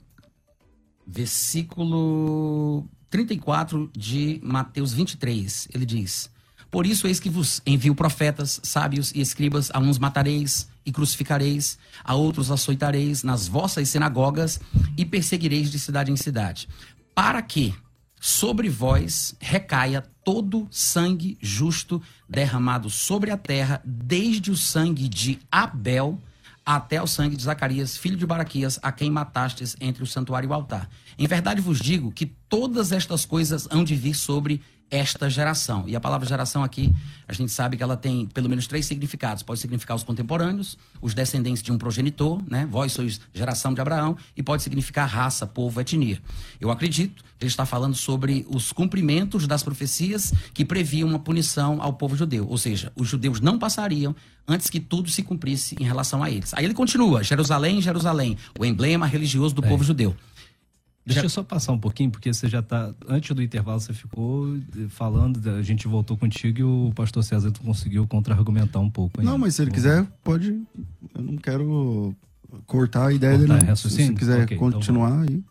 versículo 34 de Mateus 23, ele diz: Por isso eis que vos envio profetas, sábios e escribas, a uns matareis e crucificareis, a outros açoitareis nas vossas sinagogas e perseguireis de cidade em cidade, para que sobre vós recaia todo sangue justo derramado sobre a terra, desde o sangue de Abel até o sangue de Zacarias, filho de Baraquias, a quem matastes entre o santuário e o altar. Em verdade vos digo que todas estas coisas hão de vir sobre esta geração. E a palavra geração aqui, a gente sabe que ela tem pelo menos três significados. Pode significar os contemporâneos, os descendentes de um progenitor, né? Vós sois geração de Abraão, e pode significar raça, povo, etnia. Eu acredito que ele está falando sobre os cumprimentos das profecias que previam uma punição ao povo judeu. Ou seja, os judeus não passariam antes que tudo se cumprisse em relação a eles. Aí ele continua: Jerusalém, Jerusalém, o emblema religioso do é. povo judeu. Deixa já... eu só passar um pouquinho, porque você já está. Antes do intervalo, você ficou falando, a gente voltou contigo e o pastor César conseguiu contra-argumentar um pouco. Ainda. Não, mas se ele quiser, pode. Eu não quero cortar a ideia cortar dele. Se você quiser okay, então continuar então aí.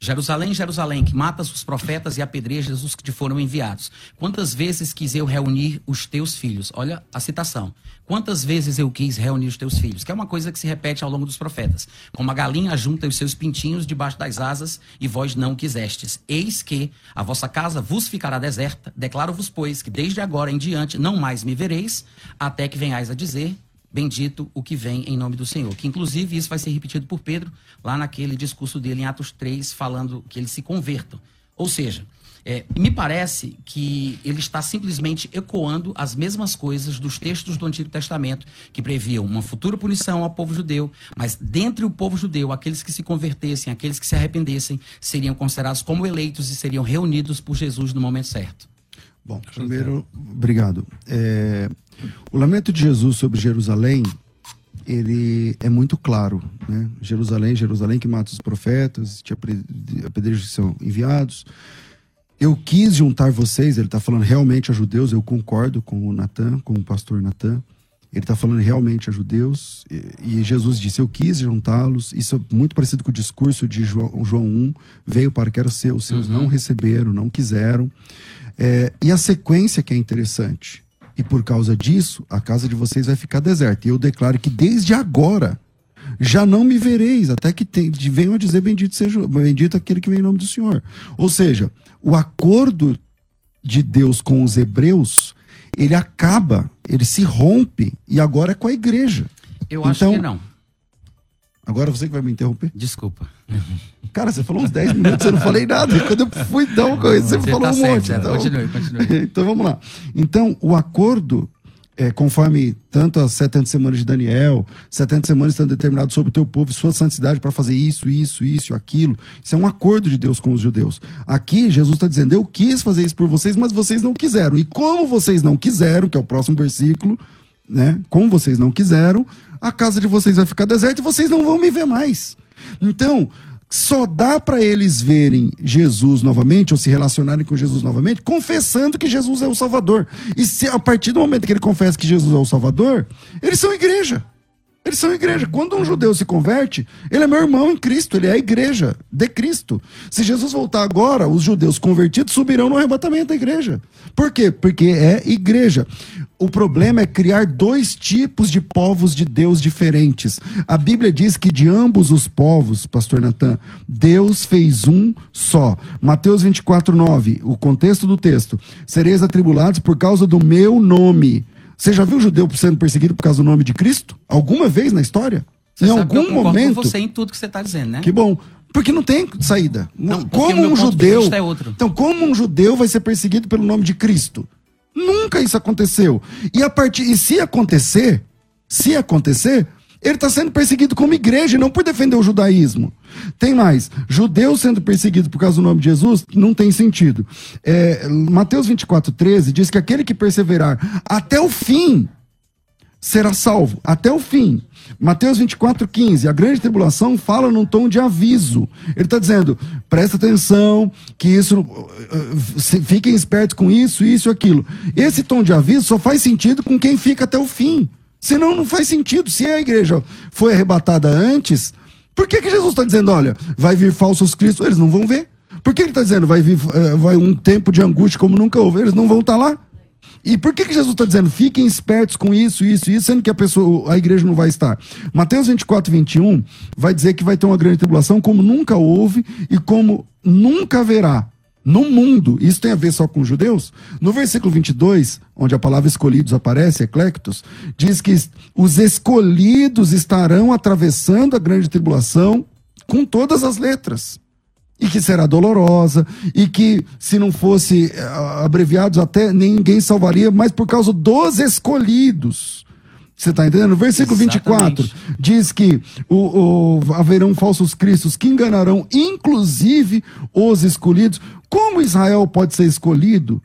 Jerusalém, Jerusalém, que matas os profetas e apedrejas os que te foram enviados. Quantas vezes quis eu reunir os teus filhos? Olha a citação. Quantas vezes eu quis reunir os teus filhos? Que é uma coisa que se repete ao longo dos profetas. Como a galinha junta os seus pintinhos debaixo das asas, e vós não quisestes. Eis que a vossa casa vos ficará deserta. Declaro-vos, pois, que desde agora em diante não mais me vereis, até que venhais a dizer: bendito o que vem em nome do Senhor. Que inclusive isso vai ser repetido por Pedro lá naquele discurso dele em Atos 3, falando que eles se convertam. Ou seja, é, me parece que ele está simplesmente ecoando as mesmas coisas dos textos do Antigo Testamento, que previam uma futura punição ao povo judeu, mas dentre o povo judeu, aqueles que se convertessem, aqueles que se arrependessem, seriam considerados como eleitos e seriam reunidos por Jesus no momento certo. Bom, primeiro, obrigado. É, o lamento de Jesus sobre Jerusalém, ele é muito claro, né? Jerusalém, Jerusalém que mata os profetas, te apedrejos que são enviados. Eu quis juntar vocês, ele está falando realmente a judeus, eu concordo com o Natan, com o pastor Natan. Ele está falando realmente a judeus, e, e Jesus disse: Eu quis juntá-los. Isso é muito parecido com o discurso de João, João 1. Veio para que era seu, os seus uhum. não receberam, não quiseram. É, e a sequência que é interessante. E por causa disso, a casa de vocês vai ficar deserta. E eu declaro que desde agora já não me vereis, até que te, venham a dizer: Bendito seja, bendito aquele que vem em nome do Senhor. Ou seja, o acordo de Deus com os hebreus ele acaba, ele se rompe e agora é com a igreja. Eu acho então, que não. Agora você que vai me interromper? Desculpa. Cara, você falou uns 10 minutos, eu não falei nada. E quando eu fui dar uma coisa, você, você falou tá um certo, monte. Então... Continue, continue. então vamos lá. Então, o acordo é, conforme tanto as 70 semanas de Daniel, 70 semanas estão determinadas sobre o teu povo e sua santidade para fazer isso, isso, isso, aquilo. Isso é um acordo de Deus com os judeus. Aqui, Jesus está dizendo: Eu quis fazer isso por vocês, mas vocês não quiseram. E como vocês não quiseram, que é o próximo versículo, né? Como vocês não quiseram, a casa de vocês vai ficar deserta e vocês não vão me ver mais. Então, só dá para eles verem Jesus novamente, ou se relacionarem com Jesus novamente, confessando que Jesus é o Salvador. E se a partir do momento que ele confessa que Jesus é o Salvador, eles são igreja. Eles são igreja. Quando um judeu se converte, ele é meu irmão em Cristo, ele é a igreja de Cristo. Se Jesus voltar agora, os judeus convertidos subirão no arrebatamento da igreja. Por quê? Porque é igreja. O problema é criar dois tipos de povos de Deus diferentes. A Bíblia diz que de ambos os povos, pastor Natan, Deus fez um só. Mateus 24, 9, o contexto do texto. Sereis atribulados por causa do meu nome. Você já viu judeu sendo perseguido por causa do nome de Cristo? Alguma vez na história? Você em algum momento. Com você em tudo que você está dizendo, né? Que bom. Porque não tem saída. Não, como um judeu. É então, como um judeu vai ser perseguido pelo nome de Cristo? Nunca isso aconteceu. E a partir e se acontecer, se acontecer, ele está sendo perseguido como igreja, não por defender o judaísmo. Tem mais. Judeus sendo perseguidos por causa do nome de Jesus não tem sentido. É, Mateus 24, 13 diz que aquele que perseverar até o fim será salvo. Até o fim. Mateus 24, 15. A grande tribulação fala num tom de aviso. Ele está dizendo: presta atenção, que isso. Fiquem espertos com isso, isso e aquilo. Esse tom de aviso só faz sentido com quem fica até o fim. Senão não faz sentido. Se a igreja foi arrebatada antes, por que, que Jesus está dizendo, olha, vai vir falsos cristos? Eles não vão ver. Por que ele está dizendo, vai vir uh, vai um tempo de angústia como nunca houve? Eles não vão estar tá lá. E por que, que Jesus está dizendo, fiquem espertos com isso, isso, isso, sendo que a pessoa, a igreja não vai estar? Mateus 24, 21 vai dizer que vai ter uma grande tribulação como nunca houve e como nunca haverá no mundo, isso tem a ver só com os judeus? No versículo 22, onde a palavra escolhidos aparece, eclectos, diz que os escolhidos estarão atravessando a grande tribulação com todas as letras. E que será dolorosa, e que se não fosse eh, abreviados até ninguém salvaria, mas por causa dos escolhidos. Você está entendendo? Versículo Exatamente. 24 diz que o, o, haverão falsos cristos que enganarão, inclusive, os escolhidos. Como Israel pode ser escolhido,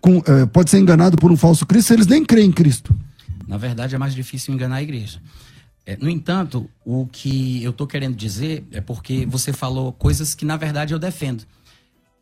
com, é, pode ser enganado por um falso Cristo se eles nem creem em Cristo? Na verdade, é mais difícil enganar a igreja. É, no entanto, o que eu estou querendo dizer é porque você falou coisas que, na verdade, eu defendo.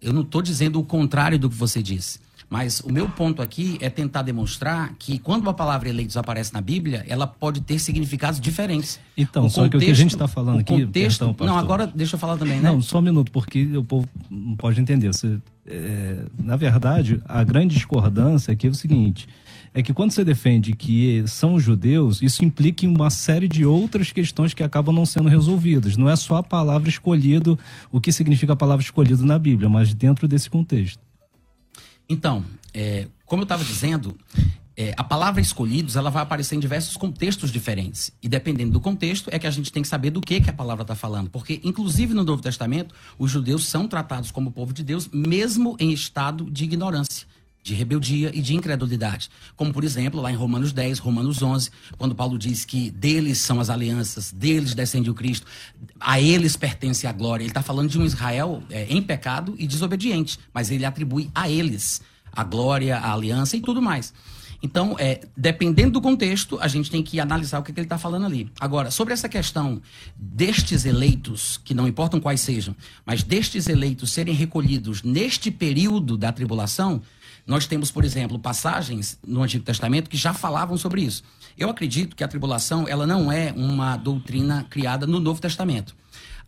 Eu não estou dizendo o contrário do que você disse. Mas o meu ponto aqui é tentar demonstrar que quando uma palavra eleitos aparece na Bíblia, ela pode ter significados diferentes. Então, o só contexto, que o que a gente está falando aqui. Contexto, perdão, não, agora deixa eu falar também, né? Não, só um minuto, porque o povo não pode entender. Você, é, na verdade, a grande discordância aqui é o seguinte: é que quando você defende que são judeus, isso implica em uma série de outras questões que acabam não sendo resolvidas. Não é só a palavra escolhido, o que significa a palavra escolhido na Bíblia, mas dentro desse contexto. Então, é, como eu estava dizendo, é, a palavra escolhidos ela vai aparecer em diversos contextos diferentes. E dependendo do contexto, é que a gente tem que saber do que, que a palavra está falando. Porque, inclusive no Novo Testamento, os judeus são tratados como povo de Deus, mesmo em estado de ignorância de rebeldia e de incredulidade. Como, por exemplo, lá em Romanos 10, Romanos 11, quando Paulo diz que deles são as alianças, deles descende o Cristo, a eles pertence a glória. Ele está falando de um Israel é, em pecado e desobediente, mas ele atribui a eles a glória, a aliança e tudo mais. Então, é, dependendo do contexto, a gente tem que analisar o que, que ele está falando ali. Agora, sobre essa questão destes eleitos, que não importam quais sejam, mas destes eleitos serem recolhidos neste período da tribulação, nós temos, por exemplo, passagens no Antigo Testamento que já falavam sobre isso. Eu acredito que a tribulação ela não é uma doutrina criada no Novo Testamento.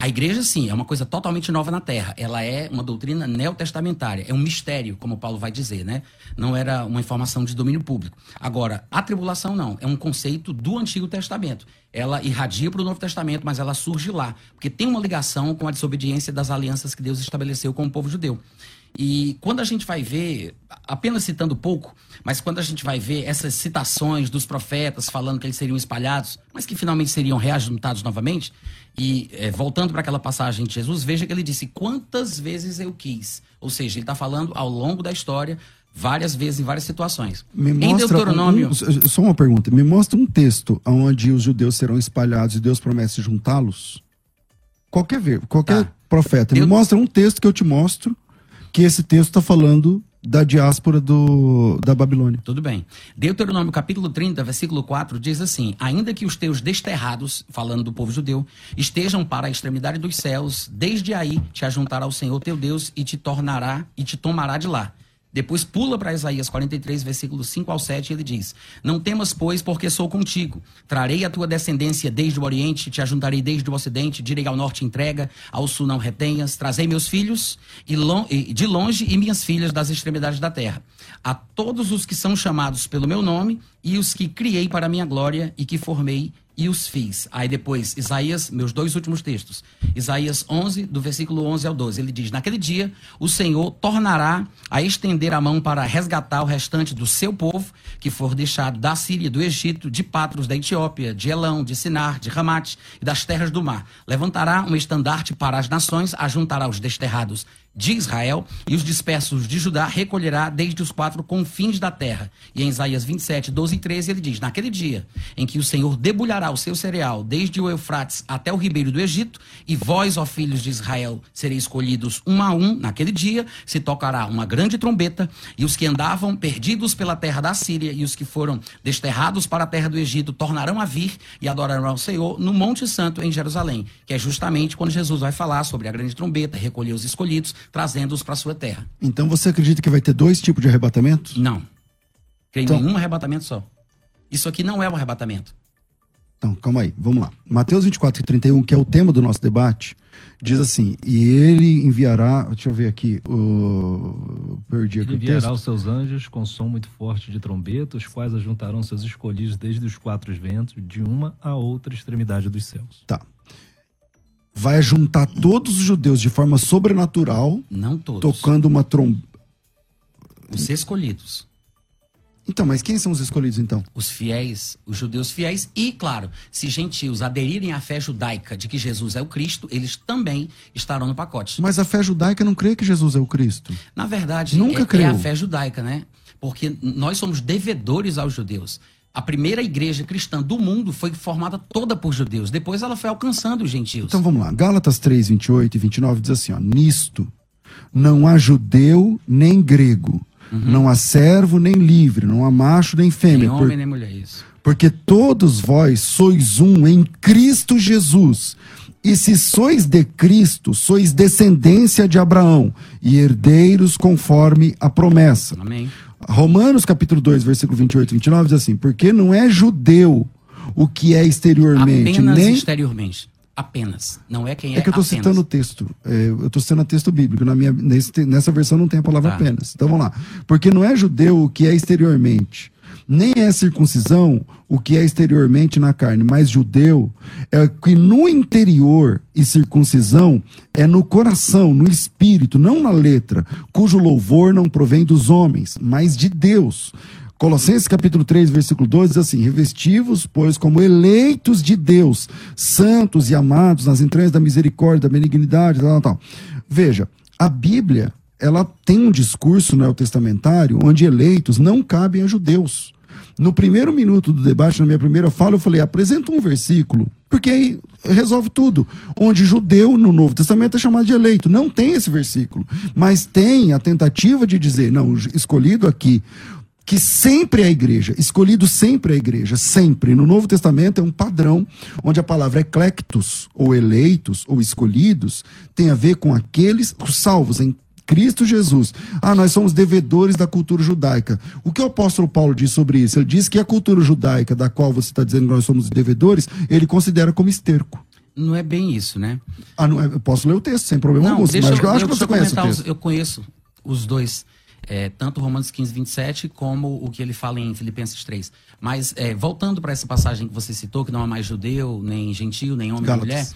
A igreja, sim, é uma coisa totalmente nova na Terra. Ela é uma doutrina neotestamentária. É um mistério, como Paulo vai dizer, né? Não era uma informação de domínio público. Agora, a tribulação não. É um conceito do Antigo Testamento. Ela irradia para o Novo Testamento, mas ela surge lá. Porque tem uma ligação com a desobediência das alianças que Deus estabeleceu com o povo judeu. E quando a gente vai ver, apenas citando pouco, mas quando a gente vai ver essas citações dos profetas falando que eles seriam espalhados, mas que finalmente seriam reajuntados novamente, e é, voltando para aquela passagem de Jesus, veja que ele disse: Quantas vezes eu quis? Ou seja, ele está falando ao longo da história, várias vezes, em várias situações. Me em Deuteronômio. Um, só uma pergunta: me mostra um texto onde os judeus serão espalhados e Deus promete juntá-los? Qualquer, qualquer tá. profeta. Me mostra um texto que eu te mostro que esse texto está falando da diáspora do, da Babilônia. Tudo bem. Deuteronômio capítulo 30, versículo 4 diz assim: Ainda que os teus desterrados, falando do povo judeu, estejam para a extremidade dos céus, desde aí te ajuntará o Senhor teu Deus e te tornará e te tomará de lá depois pula para Isaías 43, versículos 5 ao 7, e ele diz: Não temas, pois, porque sou contigo. Trarei a tua descendência desde o Oriente, te ajuntarei desde o Ocidente, direi ao Norte entrega, ao Sul não retenhas. Trazei meus filhos de longe e minhas filhas das extremidades da terra. A todos os que são chamados pelo meu nome e os que criei para minha glória e que formei e os fiz. Aí depois, Isaías, meus dois últimos textos. Isaías 11, do versículo 11 ao 12. Ele diz: Naquele dia, o Senhor tornará a estender a mão para resgatar o restante do seu povo, que for deixado da Síria, do Egito, de Patros, da Etiópia, de Elão, de Sinar, de Ramate e das terras do mar. Levantará um estandarte para as nações, ajuntará os desterrados de Israel e os dispersos de Judá recolherá desde os quatro confins da terra. E em Isaías 27, 12 e 13 ele diz: Naquele dia em que o Senhor debulhará o seu cereal desde o Eufrates até o ribeiro do Egito, e vós, ó filhos de Israel, sereis escolhidos um a um, naquele dia se tocará uma grande trombeta, e os que andavam perdidos pela terra da Síria e os que foram desterrados para a terra do Egito tornarão a vir e adorarão ao Senhor no Monte Santo em Jerusalém, que é justamente quando Jesus vai falar sobre a grande trombeta, recolher os escolhidos trazendo-os para sua terra. Então você acredita que vai ter dois tipos de arrebatamento? Não. Creio então... em um arrebatamento só. Isso aqui não é um arrebatamento. Então, calma aí, vamos lá. Mateus 24 e 31, que é o tema do nosso debate, diz assim: E ele enviará. Deixa eu ver aqui. O, perdi aqui ele enviará os seus anjos com som muito forte de trombeta, os quais ajuntarão seus escolhidos desde os quatro ventos, de uma a outra extremidade dos céus. Tá vai juntar todos os judeus de forma sobrenatural. Não todos. Tocando uma trombeta. Os escolhidos. Então, mas quem são os escolhidos então? Os fiéis, os judeus fiéis e, claro, se gentios aderirem à fé judaica de que Jesus é o Cristo, eles também estarão no pacote. Mas a fé judaica não crê que Jesus é o Cristo. Na verdade, Nunca é, creu. é a fé judaica, né? Porque nós somos devedores aos judeus. A primeira igreja cristã do mundo foi formada toda por judeus. Depois ela foi alcançando os gentios. Então vamos lá. Gálatas 3, 28 e 29 diz assim: ó, Nisto não há judeu nem grego, uhum. não há servo nem livre, não há macho nem fêmea. Nem homem por... nem mulher, isso. Porque todos vós sois um em Cristo Jesus. E se sois de Cristo, sois descendência de Abraão e herdeiros conforme a promessa. Amém. Romanos capítulo 2, versículo 28 e 29 diz assim: Porque não é judeu o que é exteriormente, apenas nem exteriormente. Apenas. Não é quem é. É que eu estou citando o texto. É, eu estou citando o texto bíblico. Na minha, nesse, nessa versão não tem a palavra tá. apenas. Então vamos lá. Porque não é judeu o que é exteriormente, nem é circuncisão o que é exteriormente na carne, mas judeu é que no interior e circuncisão é no coração, no espírito, não na letra, cujo louvor não provém dos homens, mas de Deus. Colossenses capítulo 3, versículo 12 diz assim: Revestivos, pois, como eleitos de Deus, santos e amados nas entranhas da misericórdia, da benignidade, tal, tal. Veja, a Bíblia, ela tem um discurso neotestamentário onde eleitos não cabem a judeus. No primeiro minuto do debate, na minha primeira fala, eu falei: apresenta um versículo, porque aí resolve tudo. Onde judeu no Novo Testamento é chamado de eleito. Não tem esse versículo. Mas tem a tentativa de dizer: não, escolhido aqui que sempre é a igreja, escolhido sempre é a igreja, sempre. No Novo Testamento é um padrão onde a palavra eclectos, ou eleitos, ou escolhidos, tem a ver com aqueles os salvos em Cristo Jesus. Ah, nós somos devedores da cultura judaica. O que o apóstolo Paulo diz sobre isso? Ele diz que a cultura judaica, da qual você está dizendo que nós somos devedores, ele considera como esterco. Não é bem isso, né? Ah, não é, eu posso ler o texto sem problema algum, mas eu, eu acho que você conhece o texto. Os, eu conheço os dois. É, tanto Romanos 15, 27, como o que ele fala em Filipenses 3. Mas, é, voltando para essa passagem que você citou, que não há mais judeu, nem gentil, nem homem Gálatas. nem mulher,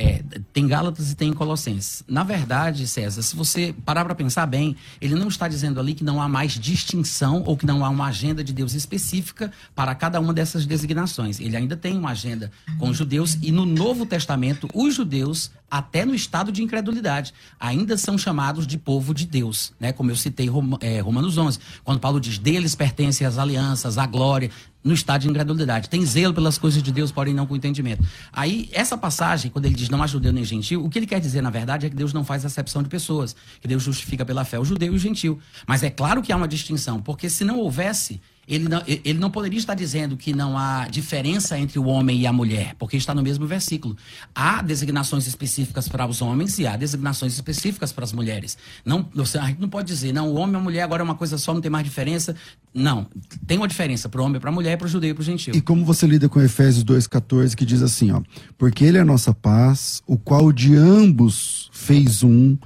é, tem Gálatas e tem Colossenses. Na verdade, César, se você parar para pensar bem, ele não está dizendo ali que não há mais distinção ou que não há uma agenda de Deus específica para cada uma dessas designações. Ele ainda tem uma agenda com os judeus e no Novo Testamento, os judeus até no estado de incredulidade, ainda são chamados de povo de Deus, né? Como eu citei é, Romanos 11, quando Paulo diz: "Deles pertencem as alianças, a glória", no estado de incredulidade. Tem zelo pelas coisas de Deus, porém não com entendimento. Aí, essa passagem, quando ele diz não há judeu nem gentil, o que ele quer dizer, na verdade, é que Deus não faz acepção de pessoas, que Deus justifica pela fé o judeu e o gentil. Mas é claro que há uma distinção, porque se não houvesse ele não, ele não poderia estar dizendo que não há diferença entre o homem e a mulher, porque está no mesmo versículo. Há designações específicas para os homens e há designações específicas para as mulheres. Não, a gente não pode dizer, não, o homem e a mulher agora é uma coisa só, não tem mais diferença. Não, tem uma diferença para o homem, para a mulher, para o judeu e para o gentil. E como você lida com Efésios 2,14, que diz assim, ó, porque ele é a nossa paz, o qual de ambos fez um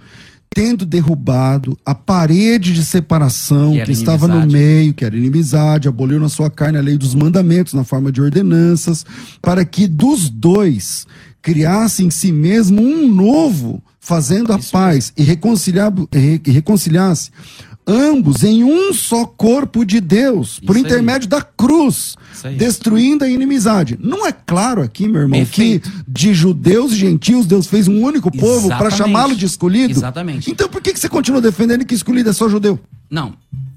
tendo derrubado a parede de separação que, que estava no meio, que era inimizade, aboliu na sua carne a lei dos mandamentos na forma de ordenanças, para que dos dois criasse em si mesmo um novo, fazendo a Isso paz e, e reconciliasse ambos em um só corpo de Deus, Isso por intermédio aí. da cruz, destruindo a inimizade. Não é claro aqui, meu irmão, Perfeito. que de judeus e gentios Deus fez um único povo para chamá-lo de escolhido? Exatamente. Então por que, que você continua defendendo que escolhido é só judeu? Não,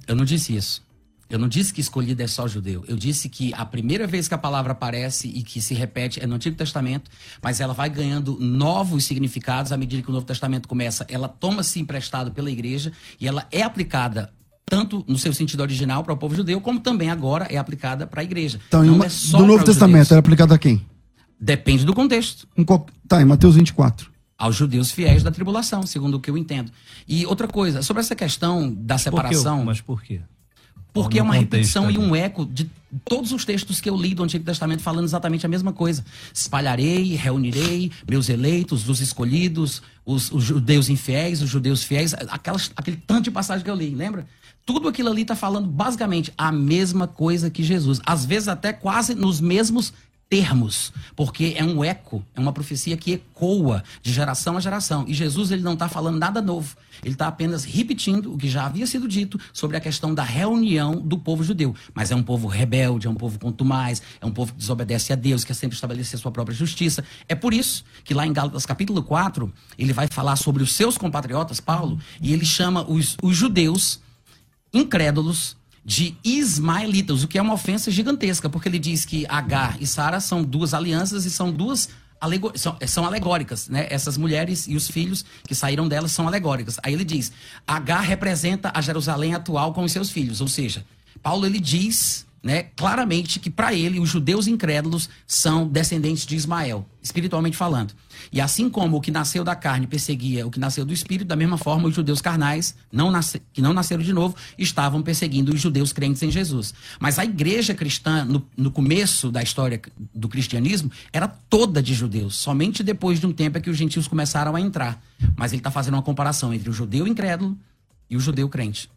eu não disse isso. Eu não disse que escolhido é só judeu. Eu disse que a primeira vez que a palavra aparece e que se repete é no Antigo Testamento, mas ela vai ganhando novos significados à medida que o Novo Testamento começa. Ela toma-se emprestado pela igreja e ela é aplicada tanto no seu sentido original para o povo judeu, como também agora é aplicada para a igreja. Então, não uma, é só do Novo Testamento é aplicada a quem? Depende do contexto. Em qual, tá, em Mateus 24 aos judeus fiéis da tribulação, segundo o que eu entendo. E outra coisa, sobre essa questão da separação. Por quê? Mas por quê? Porque é uma repetição e um eco de todos os textos que eu li do Antigo Testamento falando exatamente a mesma coisa. Espalharei, reunirei meus eleitos, os escolhidos, os, os judeus infiéis, os judeus fiéis, aquelas, aquele tanto de passagem que eu li, lembra? Tudo aquilo ali está falando basicamente a mesma coisa que Jesus. Às vezes até quase nos mesmos termos, porque é um eco, é uma profecia que ecoa de geração a geração. E Jesus ele não está falando nada novo, ele está apenas repetindo o que já havia sido dito sobre a questão da reunião do povo judeu. Mas é um povo rebelde, é um povo contumaz, é um povo que desobedece a Deus, que quer sempre estabelecer sua própria justiça. É por isso que lá em Gálatas capítulo 4, ele vai falar sobre os seus compatriotas, Paulo, e ele chama os, os judeus incrédulos de ismaelitas, o que é uma ofensa gigantesca, porque ele diz que Agar e Sara são duas alianças e são duas são, são, alegóricas, né? Essas mulheres e os filhos que saíram delas são alegóricas. Aí ele diz: Agar representa a Jerusalém atual com os seus filhos, ou seja, Paulo ele diz né, claramente que para ele os judeus incrédulos são descendentes de Ismael, espiritualmente falando. E assim como o que nasceu da carne perseguia o que nasceu do espírito, da mesma forma os judeus carnais, não nasce, que não nasceram de novo, estavam perseguindo os judeus crentes em Jesus. Mas a igreja cristã, no, no começo da história do cristianismo, era toda de judeus. Somente depois de um tempo é que os gentios começaram a entrar. Mas ele está fazendo uma comparação entre o judeu incrédulo e o judeu crente.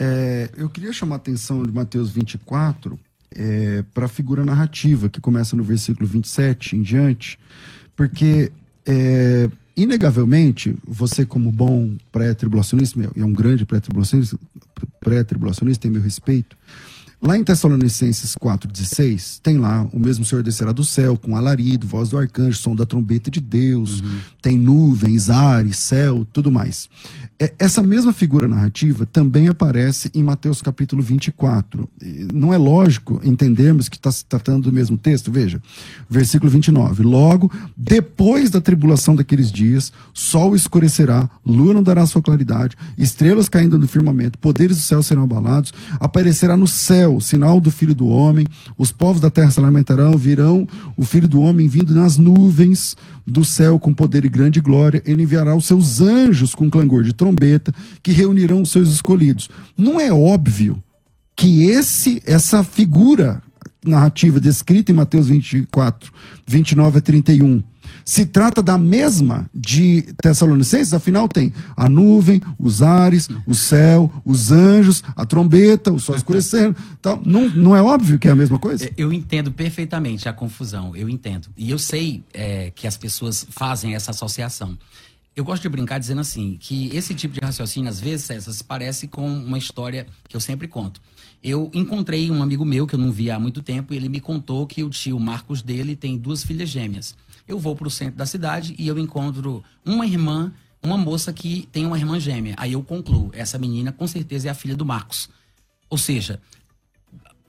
É, eu queria chamar a atenção de Mateus 24 é, para a figura narrativa, que começa no versículo 27 em diante, porque, é, inegavelmente, você, como bom pré-tribulacionista, e é um grande pré-tribulacionista, pré-tribulacionista, tem meu respeito, Lá em Tessalonicenses 4,16, tem lá o mesmo Senhor descerá do céu, com alarido, voz do arcanjo, som da trombeta de Deus, uhum. tem nuvens, ares, céu, tudo mais. É, essa mesma figura narrativa também aparece em Mateus capítulo 24. Não é lógico entendermos que está se tratando do mesmo texto? Veja, versículo 29. Logo, depois da tribulação daqueles dias, sol escurecerá, lua não dará sua claridade, estrelas caindo no firmamento, poderes do céu serão abalados, aparecerá no céu céu, o sinal do Filho do Homem, os povos da terra se lamentarão, virão o Filho do Homem vindo nas nuvens do céu com poder e grande glória, ele enviará os seus anjos com clangor de trombeta, que reunirão os seus escolhidos. Não é óbvio que esse essa figura narrativa descrita em Mateus 24, 29 a 31, se trata da mesma de Tessalonicenses, afinal tem a nuvem, os ares, o céu, os anjos, a trombeta, o sol escurecendo. Então, não, não é óbvio que é a mesma coisa? Eu entendo perfeitamente a confusão, eu entendo. E eu sei é, que as pessoas fazem essa associação. Eu gosto de brincar dizendo assim, que esse tipo de raciocínio, às vezes, César, se parece com uma história que eu sempre conto. Eu encontrei um amigo meu que eu não via há muito tempo e ele me contou que o tio Marcos dele tem duas filhas gêmeas eu vou para o centro da cidade e eu encontro uma irmã, uma moça que tem uma irmã gêmea. Aí eu concluo, essa menina com certeza é a filha do Marcos. Ou seja,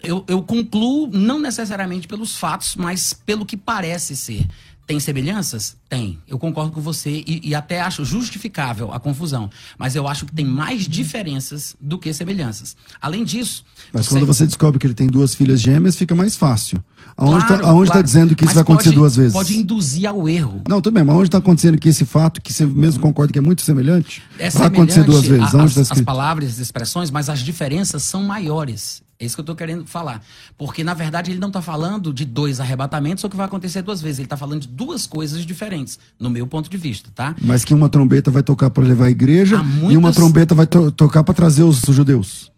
eu, eu concluo não necessariamente pelos fatos, mas pelo que parece ser. Tem semelhanças? Tem. Eu concordo com você e, e, até acho justificável a confusão. Mas eu acho que tem mais diferenças do que semelhanças. Além disso. Mas você... quando você descobre que ele tem duas filhas gêmeas, fica mais fácil. Aonde está claro, tá, claro. dizendo que isso vai acontecer duas vezes? Pode induzir ao erro. Não, tudo bem, mas onde está acontecendo que esse fato, que você mesmo concorda que é muito semelhante, é vai acontecer duas vezes? A, as, tá as palavras, as expressões, mas as diferenças são maiores. É isso que eu estou querendo falar. Porque, na verdade, ele não está falando de dois arrebatamentos ou que vai acontecer duas vezes. Ele está falando de duas coisas diferentes, no meu ponto de vista, tá? Mas que uma trombeta vai tocar para levar a igreja muitas... e uma trombeta vai to tocar para trazer os judeus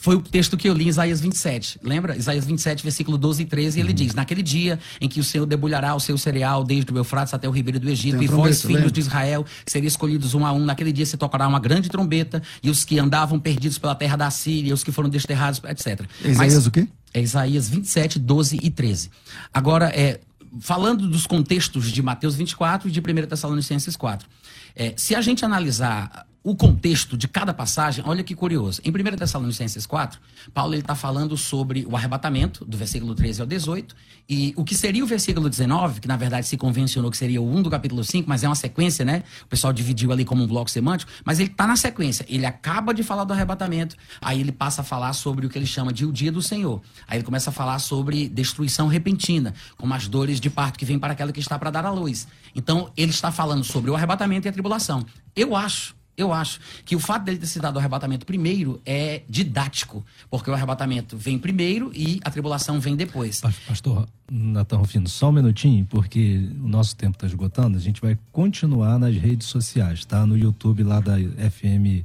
foi o texto que eu li em Isaías 27. Lembra? Isaías 27, versículo 12 e 13, ele uhum. diz: Naquele dia em que o Senhor debulhará o seu cereal desde o Eufrates até o ribeiro do Egito, e vós, filhos lembra? de Israel, seriam escolhidos um a um. Naquele dia se tocará uma grande trombeta, e os que andavam perdidos pela terra da Síria, os que foram desterrados, etc. Isaías Mas, o quê? É Isaías 27, 12 e 13. Agora, é, falando dos contextos de Mateus 24 e de 1 Tessalonicenses 4. É, se a gente analisar o contexto de cada passagem, olha que curioso. Em 1 Tessalonicenses 4, Paulo está falando sobre o arrebatamento, do versículo 13 ao 18, e o que seria o versículo 19, que na verdade se convencionou que seria o 1 do capítulo 5, mas é uma sequência, né? O pessoal dividiu ali como um bloco semântico, mas ele está na sequência. Ele acaba de falar do arrebatamento, aí ele passa a falar sobre o que ele chama de o dia do Senhor. Aí ele começa a falar sobre destruição repentina, como as dores de parto que vem para aquela que está para dar à luz. Então, ele está falando sobre o arrebatamento e a tribulação. Eu acho eu acho que o fato dele ter se dado o arrebatamento primeiro é didático, porque o arrebatamento vem primeiro e a tribulação vem depois. Pastor Natan Rufino, só um minutinho, porque o nosso tempo está esgotando. A gente vai continuar nas redes sociais, tá? No YouTube lá da FM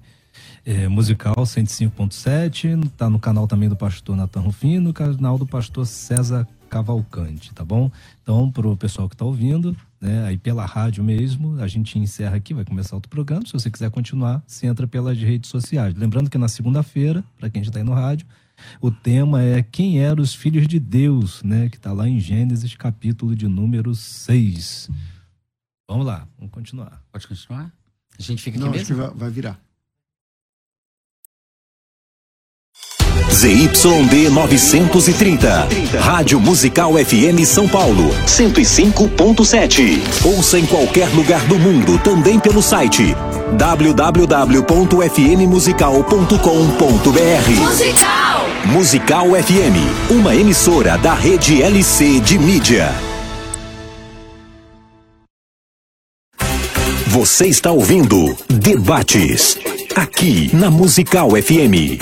é, Musical 105.7, tá no canal também do pastor Natan Rufino, no canal do pastor César Cavalcante, tá bom? Então, para o pessoal que está ouvindo, né? Aí pela rádio mesmo, a gente encerra aqui, vai começar outro programa. Se você quiser continuar, você entra pelas redes sociais. Lembrando que na segunda-feira, para quem já está aí no rádio, o tema é Quem eram os filhos de Deus, né? Que está lá em Gênesis, capítulo de número 6. Vamos lá, vamos continuar. Pode continuar? A gente fica aqui Não, mesmo? Acho que vai, vai virar. ZYD 930. Rádio Musical FM São Paulo, 105.7. Ouça em qualquer lugar do mundo, também pelo site www.fmmusical.com.br. Musical. Musical FM, uma emissora da rede LC de mídia. Você está ouvindo Debates, aqui na Musical FM.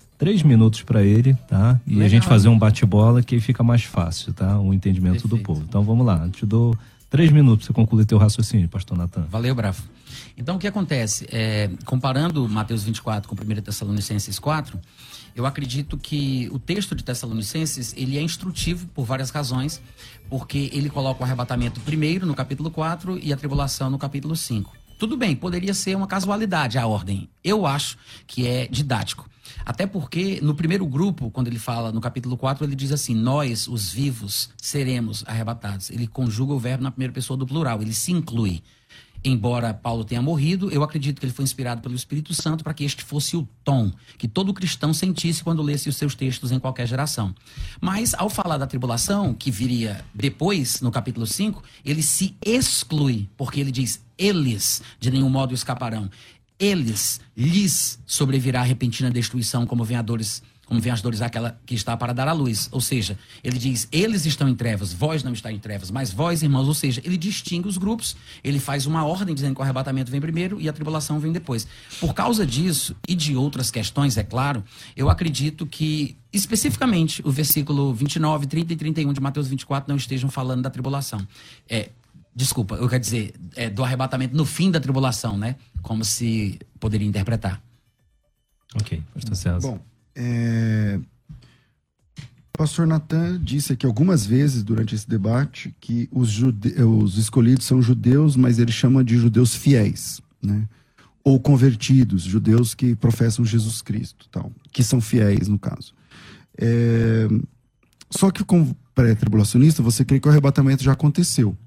três minutos para ele, tá? E Legal. a gente fazer um bate-bola que fica mais fácil, tá? O entendimento do Perfeito. povo. Então vamos lá, te dou três minutos para você concluir teu raciocínio, pastor Natan. Valeu, Bravo. Então, o que acontece? É, comparando Mateus 24 com 1 Tessalonicenses 4, eu acredito que o texto de Tessalonicenses ele é instrutivo por várias razões, porque ele coloca o arrebatamento primeiro no capítulo 4 e a tribulação no capítulo 5. Tudo bem, poderia ser uma casualidade a ordem. Eu acho que é didático. Até porque no primeiro grupo, quando ele fala no capítulo 4, ele diz assim: Nós, os vivos, seremos arrebatados. Ele conjuga o verbo na primeira pessoa do plural, ele se inclui. Embora Paulo tenha morrido, eu acredito que ele foi inspirado pelo Espírito Santo para que este fosse o tom que todo cristão sentisse quando lesse os seus textos em qualquer geração. Mas, ao falar da tribulação, que viria depois, no capítulo 5, ele se exclui, porque ele diz: eles de nenhum modo escaparão. Eles, lhes sobrevirá repentina destruição, como venhadores como vem as dores àquela que está para dar à luz. Ou seja, ele diz, eles estão em trevas, vós não está em trevas, mas vós, irmãos, ou seja, ele distingue os grupos, ele faz uma ordem dizendo que o arrebatamento vem primeiro e a tribulação vem depois. Por causa disso, e de outras questões, é claro, eu acredito que, especificamente, o versículo 29, 30 e 31 de Mateus 24 não estejam falando da tribulação. É, desculpa, eu quero dizer, é, do arrebatamento no fim da tribulação, né? Como se poderia interpretar. Ok, pastor César. Bom, é... o pastor Natan disse aqui algumas vezes durante esse debate que os, jude... os escolhidos são judeus, mas ele chama de judeus fiéis, né? Ou convertidos, judeus que professam Jesus Cristo, tal, que são fiéis no caso. É... Só que como pré-tribulacionista, você crê que o arrebatamento já aconteceu,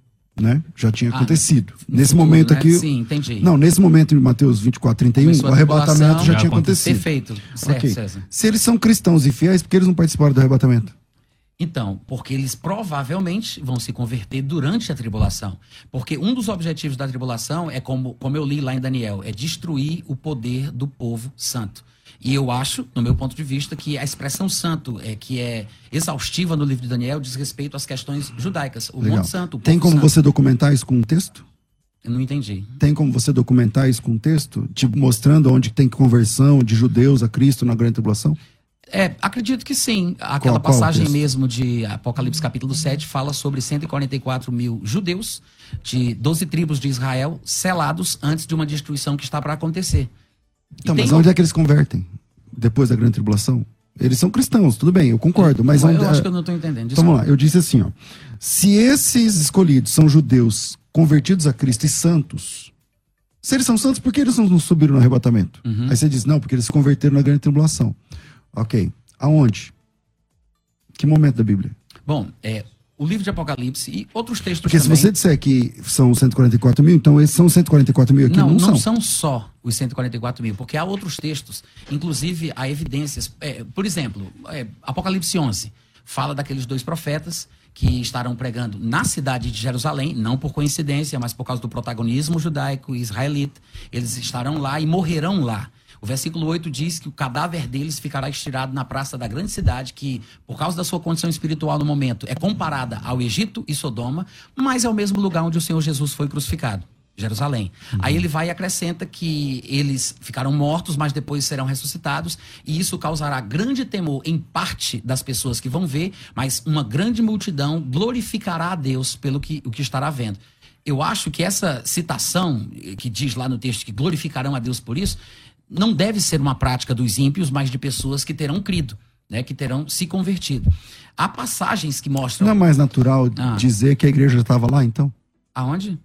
né? Já tinha Ah, acontecido. nesse futuro, momento né? aqui, Sim, entendi. não, nesse momento em Mateus 24, 31, Começou o arrebatamento já, Já tinha aconteceu. acontecido. Perfeito. Certo, Ok. César. Se eles são cristãos e fiéis, por que eles não participaram do arrebatamento? Então, porque eles provavelmente vão se converter durante a tribulação. Porque um dos objetivos da tribulação é, como, como eu li lá em Daniel, é destruir o poder do povo santo. E eu acho, no meu ponto de vista, que a expressão santo, é, que é exaustiva no livro de Daniel, diz respeito às questões judaicas. O Legal. Monte Santo, o Tem como santo. você documentar isso com um texto? Eu não entendi. Tem como você documentar isso com um texto? Tipo, mostrando onde tem conversão de judeus a Cristo na grande tribulação? É, acredito que sim. Aquela Qual- qual passagem mesmo de Apocalipse capítulo 7 fala sobre 144 mil judeus de 12 tribos de Israel selados antes de uma destruição que está para acontecer. Então, tem mas onde é que eles convertem? Depois da grande tribulação? Eles são cristãos, tudo bem, eu concordo, mas eu onde, acho que eu não estou entendendo. Então, vamos desculpa. lá, eu disse assim, ó. Se esses escolhidos são judeus convertidos a Cristo e santos, se eles são santos, por que eles não subiram no arrebatamento? Uhum. Aí você diz, não, porque eles se converteram na grande tribulação. Ok. Aonde? Que momento da Bíblia? Bom, é, o livro de Apocalipse e outros textos Porque se também. você disser que são 144 mil, então esses são 144 mil aqui, não, não, não, são. são só os 144 mil, porque há outros textos, inclusive há evidências. é, por exemplo, é, Apocalipse 11 fala daqueles dois profetas que estarão pregando na cidade de Jerusalém, não por coincidência, mas por causa do protagonismo judaico e israelita. Eles estarão lá e morrerão lá. O versículo 8 diz que o cadáver deles ficará estirado na praça da grande cidade, que, por causa da sua condição espiritual no momento, é comparada ao Egito e Sodoma, mas é o mesmo lugar onde o Senhor Jesus foi crucificado. Jerusalém. Aí ele vai e acrescenta que eles ficaram mortos, mas depois serão ressuscitados, e isso causará grande temor em parte das pessoas que vão ver, mas uma grande multidão glorificará a Deus pelo que, o que estará vendo. Eu acho que essa citação, eh, que diz lá no texto que glorificarão a Deus por isso, não deve ser uma prática dos ímpios, mas de pessoas que terão crido, né, que terão se convertido. Há passagens que mostram. Não é mais natural Ah. dizer que a igreja já estava lá, então? Aonde?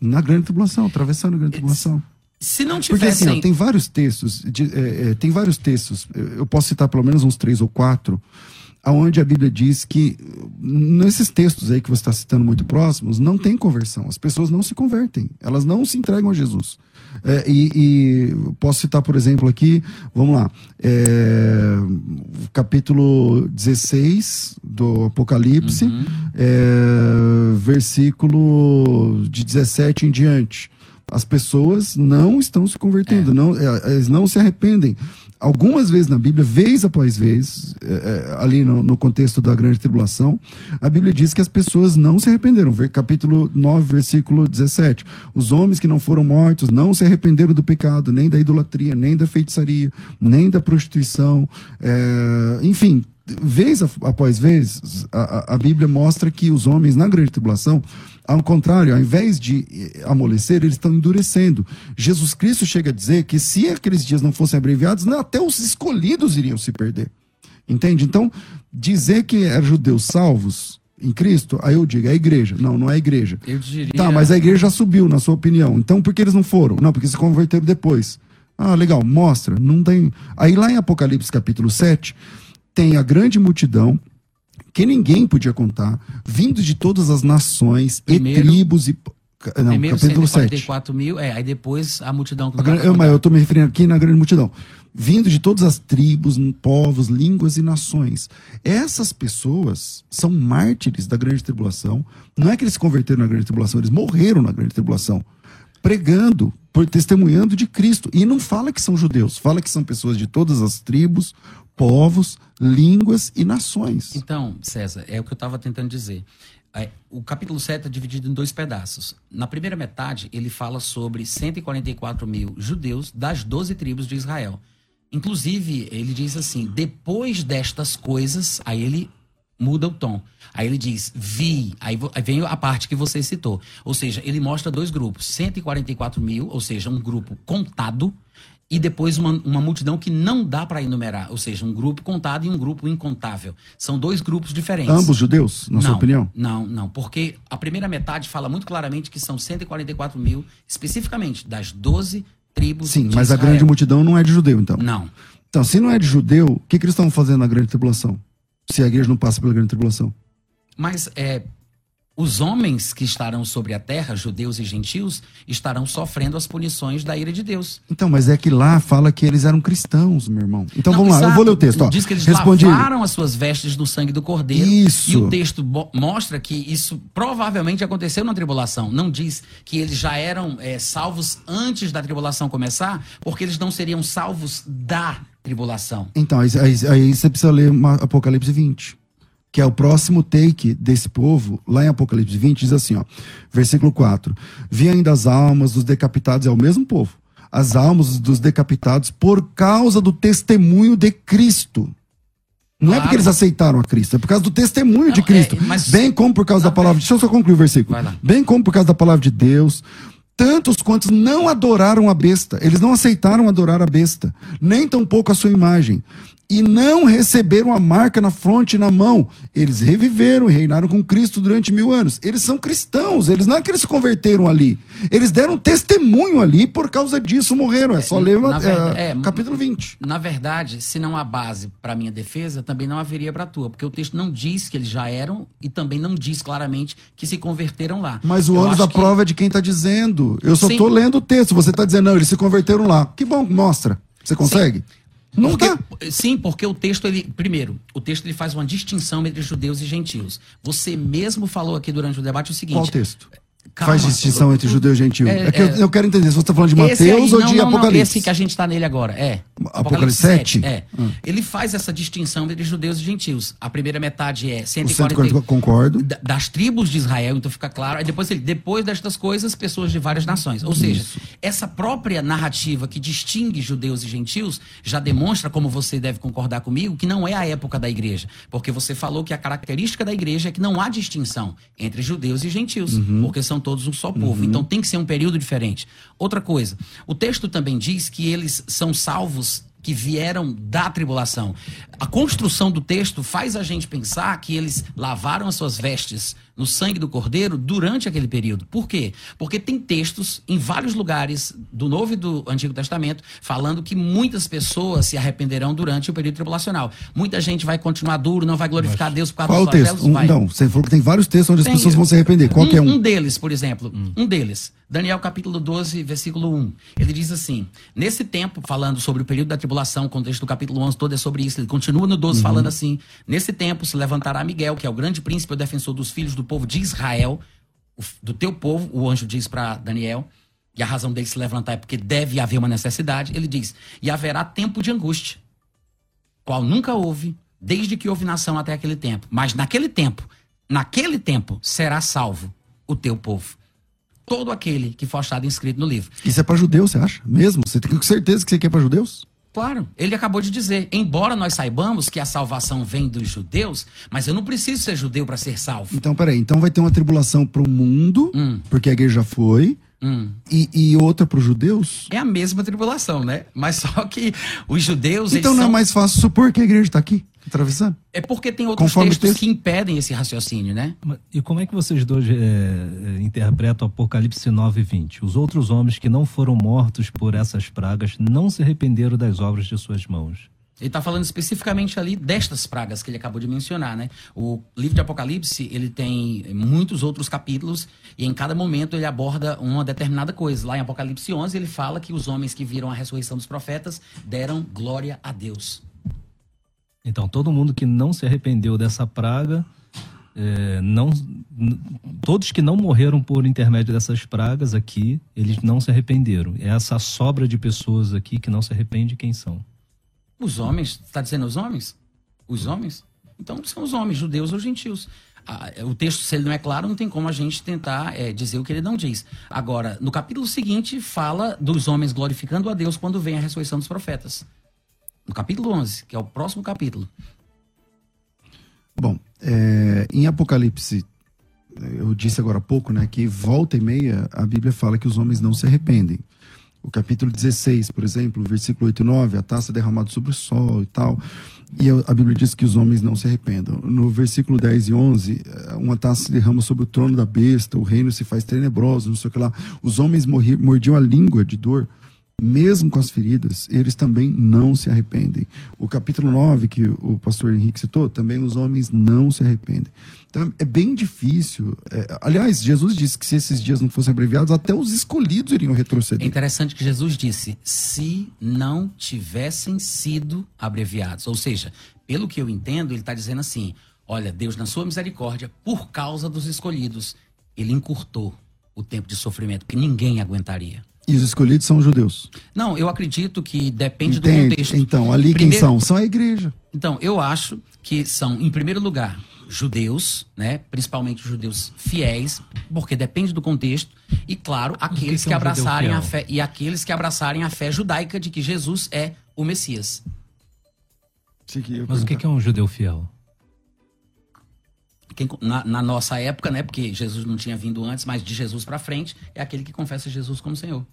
Na grande tribulação, atravessando a grande tribulação. Se não Porque assim, tivessem. ó, tem vários textos, de- é, é, tem vários textos, eu posso citar pelo menos uns três ou quatro, aonde a Bíblia diz que nesses textos aí que você está citando muito próximos, não tem conversão. As pessoas não se convertem, elas não se entregam a Jesus. É, e, e posso citar, por exemplo, aqui, vamos lá, é, capítulo 16 do Apocalipse, é, versículo de 17 em diante. As pessoas não estão se convertendo, não, é, eles não se arrependem. Algumas vezes na Bíblia, vez após vez, é, é, ali no, no, contexto da grande tribulação, a Bíblia diz que as pessoas não se arrependeram. Capítulo 9, versículo 17. Os homens que não foram mortos não se arrependeram do pecado, nem da idolatria, nem da feitiçaria, nem da prostituição. É, enfim, vez após vez, a, a Bíblia mostra que os homens na grande tribulação ao contrário, ao invés de eh, amolecer, eles estão endurecendo. Jesus Cristo chega a dizer que se aqueles dias não fossem abreviados, até os escolhidos iriam se perder. Entende? Então, dizer que eram judeus salvos em Cristo, aí eu digo, é a igreja. Não, não é a igreja. Eu diria... Tá, mas a igreja já subiu, na sua opinião. Então, por que eles não foram? Não, porque se converteram depois. Ah, legal, mostra. Não tem. Aí lá em Apocalipse capítulo 7, tem a grande multidão que ninguém podia contar, vindo de todas as nações Primeiro, e tribos e. Não, Primeiro capítulo 144 7. mil, é, aí depois a multidão. Que a eu, mas eu estou me referindo aqui na grande multidão. Vindo de todas as tribos, povos, línguas e nações. Essas pessoas são mártires da grande tribulação. Não é que eles se converteram na grande tribulação, eles morreram na grande tribulação. Pregando, por testemunhando de Cristo. E não fala que são judeus, fala que são pessoas de todas as tribos, povos, línguas e nações. Então, César, é o que eu estava tentando dizer. É, o capítulo 7 é dividido em dois pedaços. Na primeira metade, ele fala sobre 144 mil judeus das 12 tribos de Israel. Inclusive, ele diz assim: depois destas coisas, aí ele muda o tom. Aí ele diz, vi. Aí vem a parte que você citou. Ou seja, ele mostra dois grupos: 144 mil, ou seja, um grupo contado, e depois uma, uma multidão que não dá para enumerar, ou seja, um grupo contado e um grupo incontável. São dois grupos diferentes. Ambos judeus, na não, sua opinião? Não, não, porque a primeira metade fala muito claramente que são 144 mil, especificamente das 12 tribos. Sim, mas Israel. a grande multidão não é de judeu, então. Não. Então, se não é de judeu, o que, que eles estão fazendo na grande tribulação? Se a igreja não passa pela grande tribulação? Mas é, os homens que estarão sobre a terra, judeus e gentios, estarão sofrendo as punições da ira de Deus. Então, mas é que lá fala que eles eram cristãos, meu irmão. Então Não, vamos exato. lá, eu vou ler o texto. Ó. Diz que eles Respondi. lavaram as suas vestes no sangue do cordeiro. Isso. E o texto mostra que isso provavelmente aconteceu na tribulação. Não diz que eles já eram é, salvos antes da tribulação começar, porque eles não seriam salvos da tribulação. Então, aí, aí, aí você precisa ler Apocalipse 20 que é o próximo take desse povo, lá em Apocalipse 20, diz assim, ó, versículo 4: Vi ainda as almas dos decapitados, é o mesmo povo, as almas dos decapitados por causa do testemunho de Cristo. Não claro. é porque eles aceitaram a Cristo, é por causa do testemunho Não, de Cristo. É, mas... Bem como por causa da palavra. Deixa eu só concluir o versículo. Bem como por causa da palavra de Deus, tantos quantos não adoraram a besta. Eles não aceitaram adorar a besta, nem tampouco a sua imagem e não receberam a marca na fronte e na mão. Eles reviveram e reinaram com Cristo durante mil anos. Eles são cristãos, eles não é que eles se converteram ali. Eles deram testemunho ali e por causa disso morreram. É só ler é, é, capítulo 20. Na verdade, se não há base para minha defesa, também não haveria para a tua, porque o texto não diz que eles já eram e também não diz claramente que se converteram lá. Mas o ônus da que... prova é de quem está dizendo. Eu só estou lendo o texto, você está dizendo, não, eles se converteram lá. Que bom, mostra. Você consegue? Sim. Não porque, dá. Sim, porque o texto, ele. Primeiro, o texto ele faz uma distinção entre judeus e gentios. Você mesmo falou aqui durante o debate o seguinte. Qual texto? Calma, Faz distinção entre judeu e gentil. É, é que eu, é. eu, quero entender se você está falando de Mateus aí, ou não, de não, Apocalipse. Não, esse que a gente está nele agora, é. Apocalipse, Apocalipse 7? 7 é. Hum. Ele faz essa distinção entre judeus e gentios. A primeira metade é 140, 140 concordo. das tribos de Israel, então fica claro. Aí depois, depois destas coisas, pessoas de várias nações. Ou seja, Isso. essa própria narrativa que distingue judeus e gentios já demonstra, como você deve concordar comigo, que não é a época da igreja. Porque você falou que a característica da igreja é que não há distinção entre judeus e gentios, uhum. porque são todos um só povo. Uhum. Então tem que ser um período diferente. Outra coisa, o texto também diz que eles são salvos que vieram da tribulação. A construção do texto faz a gente pensar que eles lavaram as suas vestes no sangue do cordeiro durante aquele período. Por quê? Porque tem textos em vários lugares do Novo e do Antigo Testamento falando que muitas pessoas se arrependerão durante o período tribulacional. Muita gente vai continuar duro, não vai glorificar Mas, Deus por causa qual dos texto? Um, não, você falou que tem vários textos onde tem, as pessoas vão se arrepender. Qual um, é um? Um deles, por exemplo, hum. um deles. Daniel capítulo 12, versículo 1. Ele diz assim: Nesse tempo, falando sobre o período da tribulação, o contexto do capítulo 11 todo é sobre isso. Ele continua no 12 uhum. falando assim: Nesse tempo se levantará Miguel, que é o grande príncipe, o defensor dos filhos do povo de Israel, do teu povo, o anjo diz para Daniel. e a razão dele se levantar é porque deve haver uma necessidade, ele diz: e haverá tempo de angústia, qual nunca houve, desde que houve nação até aquele tempo. Mas naquele tempo, naquele tempo, será salvo o teu povo. Todo aquele que for achado inscrito no livro. Isso é para judeus, você acha? Mesmo? Você tem certeza que você quer para judeus? Claro, ele acabou de dizer, embora nós saibamos que a salvação vem dos judeus, mas eu não preciso ser judeu para ser salvo. Então, peraí, então vai ter uma tribulação para o mundo, Hum. porque a igreja já foi, Hum. e, e outra para os judeus? É a mesma tribulação, né? Mas só que os judeus, Então eles não são... é mais fácil supor que a igreja está aqui, atravessando? É porque tem outros Conforme textos texto. que impedem esse raciocínio, né? E como é que vocês dois é, é, interpretam Apocalipse 9 e 20? Os outros homens que não foram mortos por essas pragas não se arrependeram das obras de suas mãos. Ele está falando especificamente ali destas pragas que ele acabou de mencionar, né? O livro de Apocalipse, ele tem muitos outros capítulos e em cada momento ele aborda uma determinada coisa. Lá em Apocalipse 11 ele fala que os homens que viram a ressurreição dos profetas deram glória a Deus. Então, todo mundo que não se arrependeu dessa praga, é, não, todos que não morreram por intermédio dessas pragas aqui, eles não se arrependeram. É essa sobra de pessoas aqui que não se arrepende, quem são? Os homens, está dizendo os homens? Os homens? Então são os homens, judeus ou gentios. Ah, o texto, se ele não é claro, não tem como a gente tentar é, dizer o que ele não diz. Agora, no capítulo seguinte, fala dos homens glorificando a Deus quando vem a ressurreição dos profetas. No capítulo 11, que é o próximo capítulo. Bom, é, em Apocalipse, eu disse agora há pouco, né, que volta e meia a Bíblia fala que os homens não se arrependem. O capítulo 16, por exemplo, versículo 8 e 9, a taça derramada sobre o sol e tal. E a Bíblia diz que os homens não se arrependam. No versículo 10 e 11, eh, uma taça se derrama sobre o trono da besta, o reino se faz tenebroso, não sei o que lá. Os homens morri, mordiam a língua de dor, mesmo com as feridas, eles também não se arrependem. O capítulo 9, que o pastor Henrique citou, também os homens não se arrependem. Então é bem difícil. é, aliás, Jesus disse que se esses dias não fossem abreviados, até os escolhidos iriam É retroceder. interessante que Jesus disse: se não tivessem sido abreviados. Ou seja, pelo que eu entendo, ele está dizendo assim: olha, Deus, na sua misericórdia, por causa dos escolhidos, ele encurtou o tempo de sofrimento, que ninguém aguentaria. E os escolhidos são os judeus. Não, eu acredito que depende do Entende? contexto. Então, ali quem Primeiro- são? São a igreja. Então, eu acho que são, em primeiro lugar, judeus, né? Principalmente os judeus fiéis, porque depende do contexto, e claro, aqueles que que, é um abraçarem a fé e aqueles que abraçarem a fé judaica de que Jesus é o Messias. Mas o que é um judeu fiel? Quem- na, na nossa época, né? Porque Jesus não tinha vindo antes, mas de Jesus pra frente é aquele que confessa Jesus como Senhor.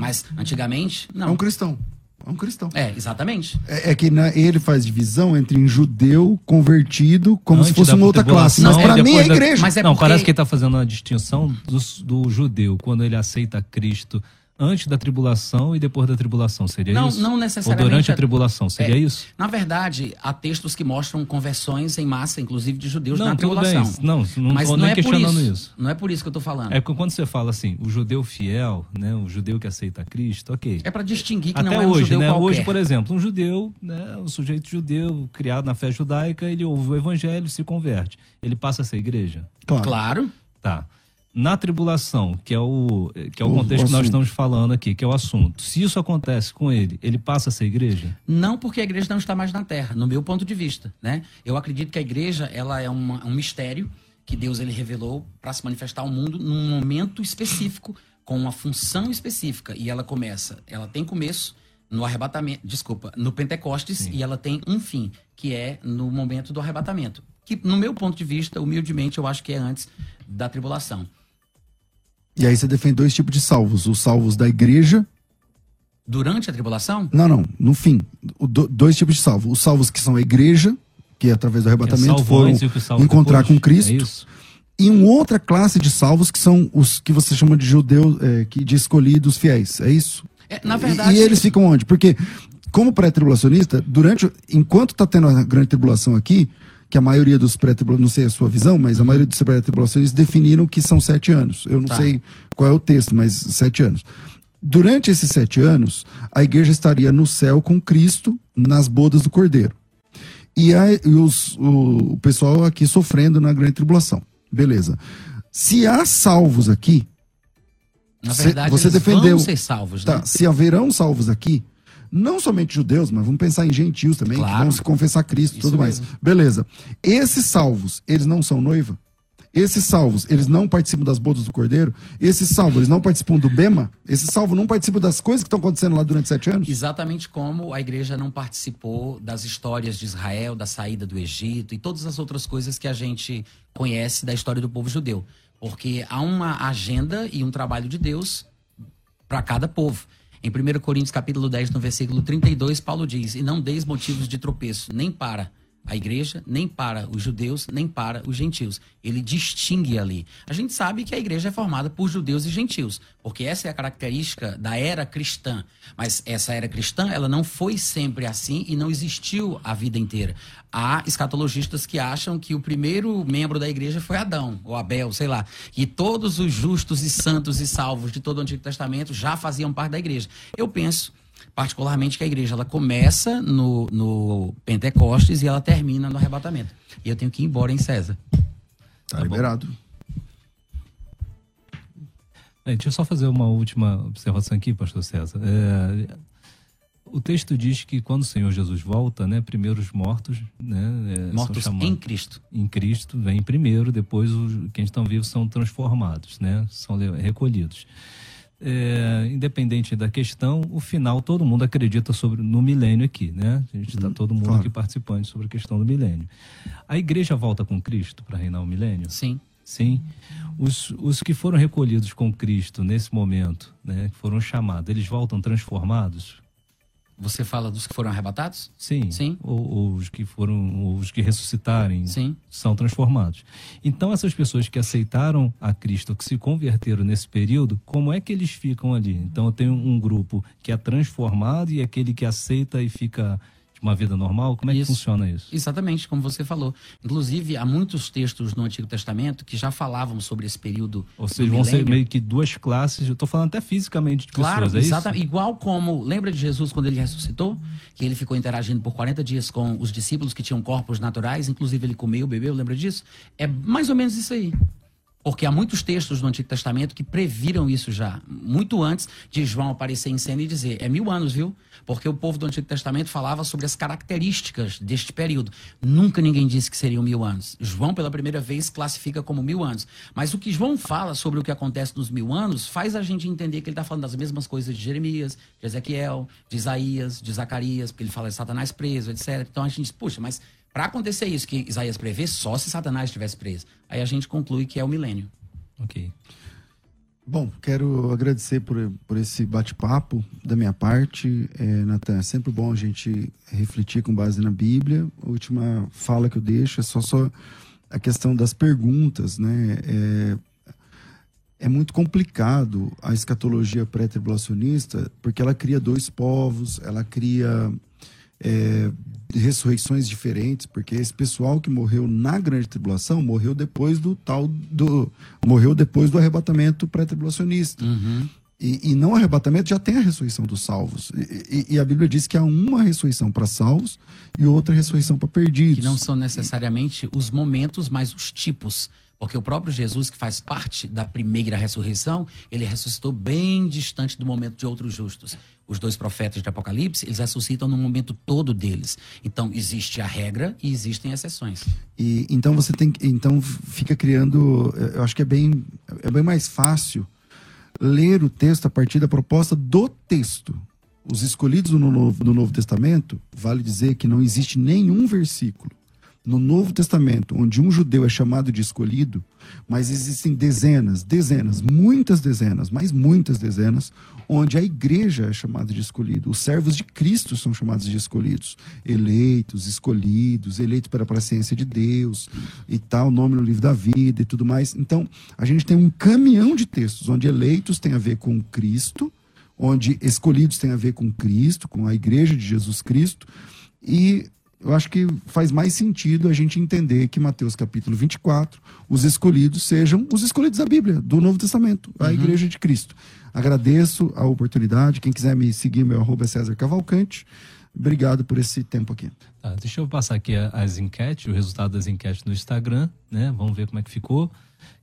Mas antigamente, É não. um cristão. É um cristão. É, exatamente. É, é que na- ele faz divisão entre um judeu convertido como se fosse uma outra classe. Mas para e mim é a depois da- igreja. Mas é não, porque- parece que ele está fazendo uma distinção do, do judeu, quando ele aceita Cristo antes da tribulação e depois da tribulação. Seria Não- isso? não necessariamente Ou durante a é- tribulação, seria É, isso? Na verdade, há textos que mostram conversões em massa, inclusive de judeus Não, na tribulação. bem. Não, não Mas estou não é por questionando isso. isso. Não é por isso que eu tô falando. É É, que quando você fala assim, o judeu fiel, né, o judeu que aceita Cristo, ok. para distinguir que Até não é um hoje, judeu né? qualquer. Hoje, por exemplo, um judeu, né, um sujeito judeu criado na fé judaica, ele ouve o evangelho e se converte. Ele passa a ser igreja? Claro. Claro. Tá. Na tribulação, que é o, que é o O- contexto o que nós estamos falando aqui, que é o assunto. Se isso acontece com ele, ele passa a ser igreja? Não porque a igreja não está mais na terra, no meu ponto de vista, né? Eu acredito que a igreja, ela é uma- um mistério que Deus ele revelou para se manifestar ao mundo num momento específico, com uma função específica, e ela começa, ela tem começo no arrebatamento, desculpa, no Pentecostes e ela tem um fim, que é no momento do arrebatamento. Que no meu ponto de vista, humildemente, eu acho que é antes da tribulação. E aí você defende dois tipos de salvos. Os salvos da igreja. Durante a tribulação? Não, não. No fim. Do- dois tipos de salvos. Os salvos que são a igreja, que através do é arrebatamento foram e encontrar depois? com Cristo. É? E uma outra classe de salvos que são os que você chama de judeus, é, que, de escolhidos fiéis. É isso? É, na E- verdade, E, eles ficam onde? Porque, como pré-tribulacionista, durante. Enquanto está tendo a grande tribulação aqui, que a maioria dos pré-tribulacionistas, não sei a sua visão, mas a maioria dos pré-tribulacionistas definiram que são sete anos. Eu não Tá. sei qual é o texto, mas sete anos. Durante esses sete anos, a igreja estaria no céu com Cristo nas bodas do Cordeiro. E, aí, e os- o, o pessoal aqui sofrendo na grande tribulação. Beleza. Se há salvos aqui, Na verdade, você defendeu. vão ser salvos, Tá, né? se haverão salvos aqui, não somente judeus, mas vamos pensar em gentios também, que Claro. vão se confessar Cristo e tudo mais. mesmo. Beleza. Esses salvos, eles não são noiva? Esses salvos, eles não participam das bodas do Cordeiro? Esses salvos, eles não participam do Bema? Esses salvos não participam das coisas que estão acontecendo lá durante sete anos? Exatamente como a igreja não participou das histórias de Israel, da saída do Egito e todas as outras coisas que a gente conhece da história do povo judeu. Porque há uma agenda e um trabalho de Deus para cada povo. Em 1 Coríntios capítulo 10, no versículo 32, Paulo diz: "E não deis motivos de tropeço, nem para a igreja, nem para os judeus, nem para os gentios. Ele distingue ali. A gente sabe que a igreja é formada por judeus e gentios, porque essa é a característica da era cristã. Mas essa era cristã, ela não foi sempre assim e não existiu a vida inteira. Há escatologistas que acham que o primeiro membro da igreja foi Adão, ou Abel, sei lá. E todos os justos e santos e salvos de todo o Antigo Testamento já faziam parte da igreja. Eu penso particularmente que a igreja ela começa no, no Pentecostes e ela termina no arrebatamento. E eu tenho que ir embora em César. Tá liberado. É, deixa eu só fazer uma última observação aqui, pastor César. É, o texto diz que quando o Senhor Jesus volta, né, primeiro os mortos, né, é, Mortos são em chamados- Cristo. em Cristo vem primeiro, depois os quem estão vivos são transformados, né? São recolhidos. É, independente da questão, o final todo mundo acredita sobre no milênio aqui, né? A gente está todo mundo claro. aqui participante sobre a questão do milênio. A igreja volta com Cristo para reinar o milênio? Sim. Sim. Os, os que foram recolhidos com Cristo nesse momento, né, que foram chamados, eles voltam transformados? Você fala dos que foram arrebatados? Sim. Sim. Ou, ou os que foram, ou os que ressuscitarem, Sim. são transformados. Então, essas pessoas que aceitaram a Cristo, que se converteram nesse período, como é que eles ficam ali? Então, eu tenho um grupo que é transformado e aquele que aceita e fica de uma vida normal. Como é que Isso. funciona isso? Exatamente, como você falou. Inclusive, há muitos textos no Antigo Testamento que já falavam sobre esse período. Ou seja, vão ser meio que duas classes. Eu estou falando até fisicamente de Claro, pessoas, é isso? exatamente. Igual como, lembra de Jesus quando ele ressuscitou? Que ele ficou interagindo por 40 dias com os discípulos que tinham corpos naturais, inclusive ele comeu, bebeu, lembra disso? É mais ou menos isso aí. Porque há muitos textos no Antigo Testamento que previram isso já, muito antes de João aparecer em cena e dizer: é mil anos, viu? Porque o povo do Antigo Testamento falava sobre as características deste período. Nunca ninguém disse que seriam mil anos. João, pela primeira vez, classifica como mil anos. Mas o que João fala sobre o que acontece nos mil anos faz a gente entender que ele está falando das mesmas coisas de Jeremias, de Ezequiel, de Isaías, de Zacarias, porque ele fala de Satanás preso, etc. Então a gente diz, puxa, mas para acontecer isso que Isaías prevê, só se Satanás estivesse preso. Aí a gente conclui que é o milênio. Ok. Bom, quero agradecer por, por esse bate-papo da minha parte. É, Natan, é sempre bom a gente refletir com base na Bíblia. A última fala que eu deixo é só, só a questão das perguntas, né? É, é muito complicado a escatologia pré-tribulacionista, porque ela cria dois povos, ela cria é, ressurreições diferentes, porque esse pessoal que morreu na grande tribulação morreu depois do tal do morreu depois do arrebatamento pré-tribulacionista. E, e não arrebatamento já tem a ressurreição dos salvos. E, e- e a Bíblia diz que há uma ressurreição para salvos e outra ressurreição para perdidos. Que não são necessariamente os momentos, mas os tipos. Porque o próprio Jesus, que faz parte da primeira ressurreição, ele ressuscitou bem distante do momento de outros justos. Os dois profetas de Apocalipse, eles ressuscitam no momento todo deles. Então, existe a regra e existem exceções. E então você tem então fica criando, eu acho que é bem é bem mais fácil ler o texto a partir da proposta do texto. Os escolhidos no Novo, no Novo Testamento, vale dizer que não existe nenhum versículo no Novo Testamento onde um judeu é chamado de escolhido, mas existem dezenas, dezenas, muitas dezenas, mas muitas dezenas, onde a igreja é chamada de escolhido. Os servos de Cristo são chamados de escolhidos, eleitos, escolhidos, eleitos para a de Deus e tal, nome no livro da vida e tudo mais. Então, a gente tem um caminhão de textos onde eleitos tem a ver com Cristo, onde escolhidos tem a ver com Cristo, com a igreja de Jesus Cristo, e eu acho que faz mais sentido a gente entender que Mateus capítulo 24, os escolhidos sejam os escolhidos da Bíblia, do Novo Testamento, a igreja de Cristo. Agradeço a oportunidade. Quem quiser me seguir, meu arroba é César Cavalcante. Obrigado por esse tempo aqui. Tá, deixa eu passar aqui as enquetes, o resultado das enquetes no Instagram, né? Vamos ver como é que ficou.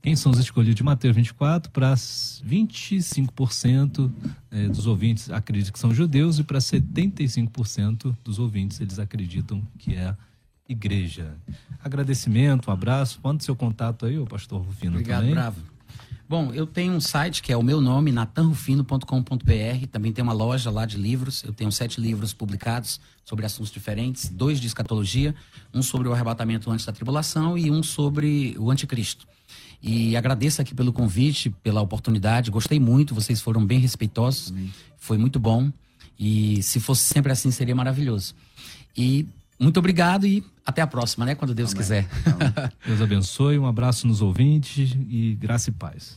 Quem são os escolhidos de Mateus 24? Para 25% eh, dos ouvintes acreditam que são judeus e para 75% dos ouvintes eles acreditam que é igreja. Agradecimento, um abraço. Manda seu contato aí, o pastor Rufino Obrigado, também. Bravo. Bom, eu tenho um site que é o meu nome, natanrufino.com.br. Também tem uma loja lá de livros. Eu tenho sete livros publicados sobre assuntos diferentes: dois de escatologia, um sobre o arrebatamento antes da tribulação e um sobre o anticristo. E agradeço aqui pelo convite, pela oportunidade. Gostei muito, vocês foram bem respeitosos. Amém. Foi muito bom. E se fosse sempre assim, seria maravilhoso. E muito obrigado e até a próxima, né? Quando Deus Amém. quiser. <laughs> Deus abençoe, um abraço nos ouvintes e graça e paz.